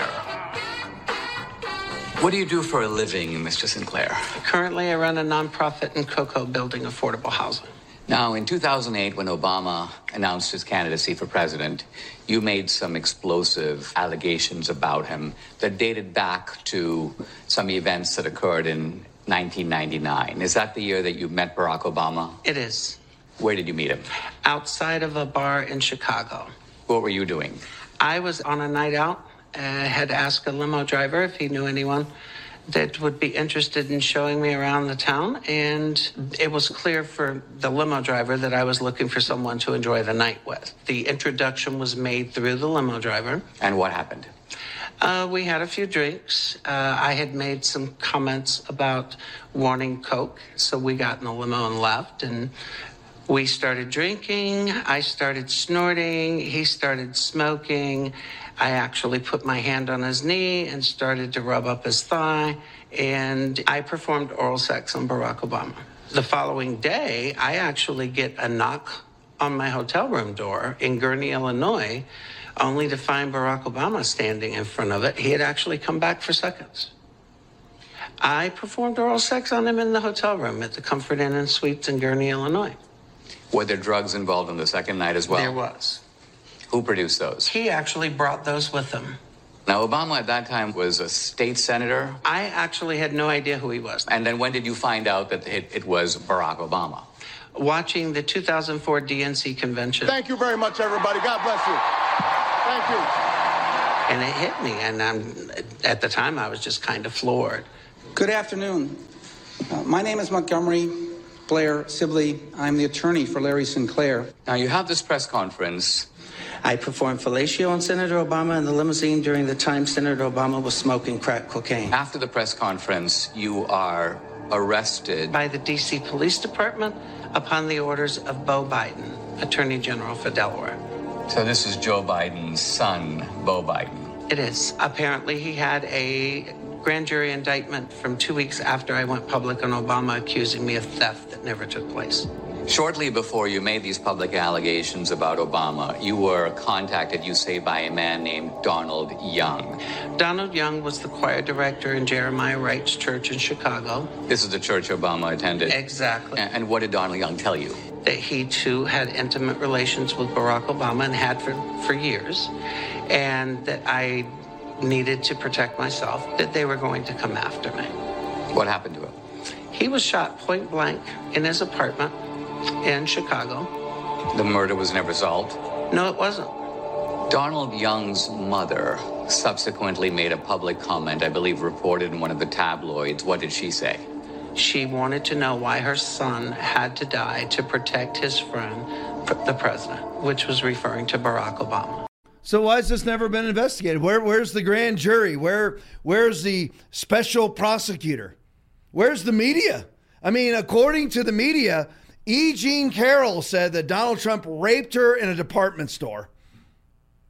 S15: What do you do for a living, Mr. Sinclair?
S16: Currently, I run a nonprofit in Cocoa building affordable housing.
S15: Now, in 2008, when Obama announced his candidacy for president, you made some explosive allegations about him that dated back to some events that occurred in 1999. Is that the year that you met Barack Obama?
S16: It is.
S15: Where did you meet him?
S16: Outside of a bar in Chicago.
S15: What were you doing?
S16: I was on a night out. I had asked a limo driver if he knew anyone that would be interested in showing me around the town. And it was clear for the limo driver that I was looking for someone to enjoy the night with. The introduction was made through the limo driver.
S15: And what happened?
S16: Uh, we had a few drinks. Uh, I had made some comments about wanting Coke, so we got in the limo and left. And we started drinking. I started snorting. He started smoking. I actually put my hand on his knee and started to rub up his thigh, and I performed oral sex on Barack Obama. The following day, I actually get a knock on my hotel room door in Gurnee, Illinois, only to find Barack Obama standing in front of it. He had actually come back for seconds. I performed oral sex on him in the hotel room at the Comfort Inn and Suites in Gurnee, Illinois.
S15: Were there drugs involved on the second night as well?
S16: There was.
S15: Who produced those?
S16: He actually brought those with him.
S15: Now, Obama at that time was a state senator.
S16: I actually had no idea who he was.
S15: And then when did you find out that it, it was Barack Obama?
S16: Watching the 2004 DNC convention.
S17: Thank you very much, everybody. God bless you. Thank you.
S16: And it hit me, and I'm, at the time I was just kind of floored.
S18: Good afternoon. Uh, my name is Montgomery Blair Sibley. I'm the attorney for Larry Sinclair.
S15: Now, you have this press conference
S16: I performed fellatio on Senator Obama in the limousine during the time Senator Obama was smoking crack cocaine.
S15: After the press conference, you are arrested
S16: by the D.C. Police Department upon the orders of Beau Biden, Attorney General for Delaware.
S15: So this is Joe Biden's son, Beau Biden.
S16: It is. Apparently, he had a grand jury indictment from two weeks after I went public on Obama accusing me of theft that never took place.
S15: Shortly before you made these public allegations about Obama, you were contacted, you say, by a man named Donald Young.
S16: Donald Young was the choir director in Jeremiah Wright's church in Chicago.
S15: This is the church Obama attended.
S16: Exactly.
S15: And what did Donald Young tell you?
S16: That he too had intimate relations with Barack Obama and had for, for years, and that I needed to protect myself, that they were going to come after me.
S15: What happened to him?
S16: He was shot point blank in his apartment in Chicago.
S15: The murder was never solved?
S16: No, it wasn't.
S15: Donald Young's mother subsequently made a public comment, I believe reported in one of the tabloids. What did she say?
S16: She wanted to know why her son had to die to protect his friend, the president, which was referring to Barack Obama.
S1: So why has this never been investigated? Where, where's the grand jury? Where, where's the special prosecutor? Where's the media? I mean, according to the media, E. Jean Carroll said that Donald Trump raped her in a department store.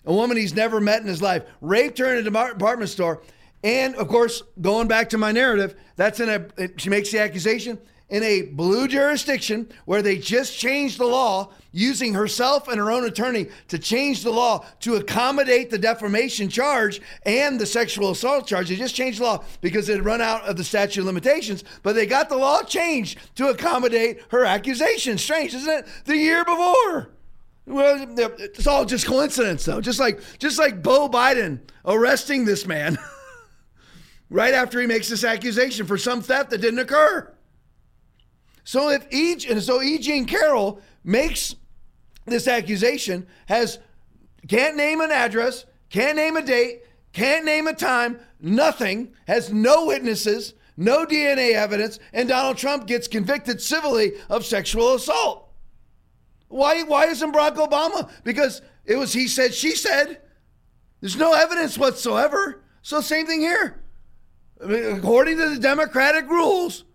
S1: A woman he's never met in his life raped her in a department store. And of course, going back to my narrative, that's in a, she makes the accusation in a blue jurisdiction where they just changed the law using herself and her own attorney to change the law to accommodate the defamation charge and the sexual assault charge. They just changed the law because it had run out of the statute of limitations, but they got the law changed to accommodate her accusation. Strange, isn't it? The year before. Well, it's all just coincidence, though. Just like just like Beau Biden arresting this man right after he makes this accusation for some theft that didn't occur. So if and so E. Jean Carroll makes this accusation, has can't name an address, can't name a date, can't name a time, nothing, has no witnesses, no DNA evidence, and Donald Trump gets convicted civilly of sexual assault. Why why isn't Barack Obama? Because it was he said, she said. There's no evidence whatsoever. So same thing here. According to the Democratic rules,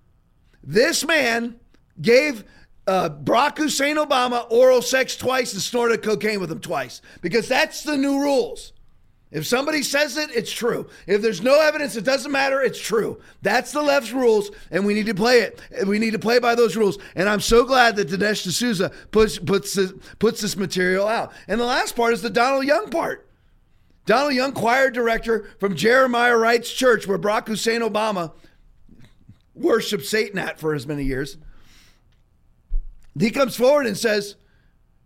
S1: this man gave uh, Barack Hussein Obama oral sex twice and snorted cocaine with him twice because that's the new rules. If somebody says it, it's true. If there's no evidence, it doesn't matter, it's true. That's the left's rules, and we need to play it. We need to play by those rules. And I'm so glad that Dinesh D'Souza puts, puts, puts this material out. And the last part is the Donald Young part. Donald Young, choir director from Jeremiah Wright's church, where Barack Hussein Obama worshiped Satan at for as many years. He comes forward and says,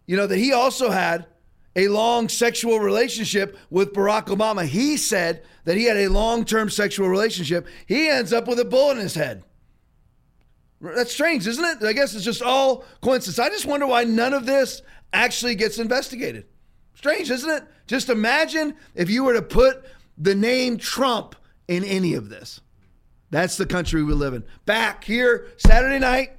S1: you know, that he also had a long sexual relationship with Barack Obama. He said that he had a long term sexual relationship. He ends up with a bullet in his head. That's strange, isn't it? I guess it's just all coincidence. I just wonder why none of this actually gets investigated. Strange, isn't it? Just imagine if you were to put the name Trump in any of this. That's the country we live in. Back here, Saturday night,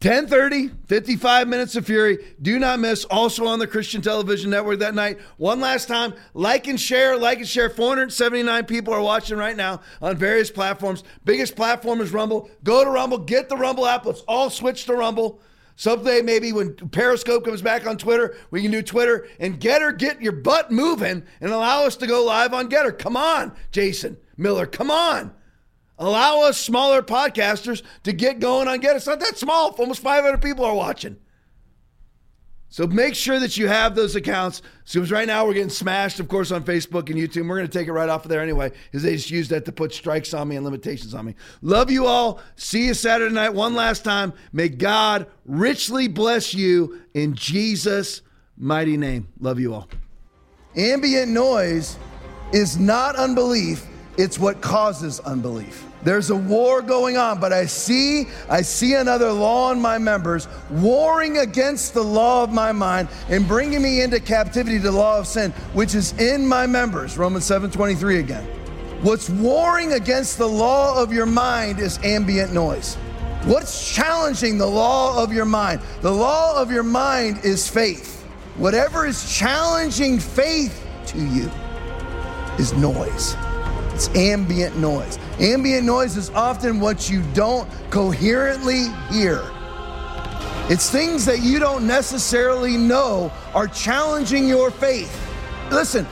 S1: 10:30, 55 minutes of fury. Do not miss. Also on the Christian Television Network that night. One last time, like and share, like and share. 479 people are watching right now on various platforms. Biggest platform is Rumble. Go to Rumble, get the Rumble app. Let's all switch to Rumble. Someday, maybe when Periscope comes back on Twitter, we can do Twitter and GETTR, get your butt moving and allow us to go live on GETTR. Come on, Jason Miller. Come on. Allow us smaller podcasters to get going on Get. It's not that small. Almost 500 people are watching. So make sure that you have those accounts. So right now we're getting smashed, of course, on Facebook and YouTube. We're going to take it right off of there anyway, because they just use that to put strikes on me and limitations on me. Love you all. See you Saturday night one last time. May God richly bless you in Jesus' mighty name. Love you all. Ambient noise is not unbelief, it's what causes unbelief. There's a war going on, but I see, I see another law in my members warring against the law of my mind and bringing me into captivity to the law of sin, which is in my members. Romans 7:23 again. What's warring against the law of your mind is ambient noise. What's challenging the law of your mind? The law of your mind is faith. Whatever is challenging faith to you is noise. It's ambient noise. Ambient noise is often what you don't coherently hear. It's things that you don't necessarily know are challenging your faith. Listen,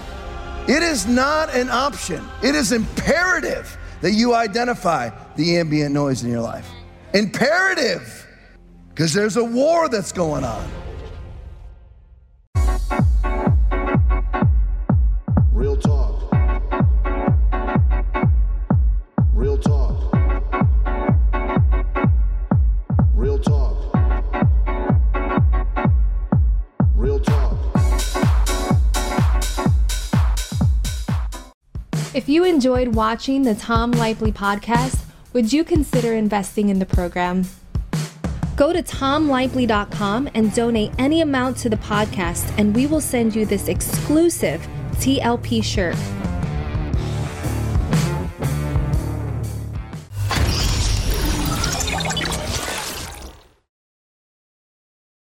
S1: it is not an option, it is imperative that you identify the ambient noise in your life. Imperative, because there's a war that's going on.
S19: If you enjoyed watching the Tom Laipply podcast, would you consider investing in the program? Go to tomlaipply.com and donate any amount to the podcast, and we will send you this exclusive TLP shirt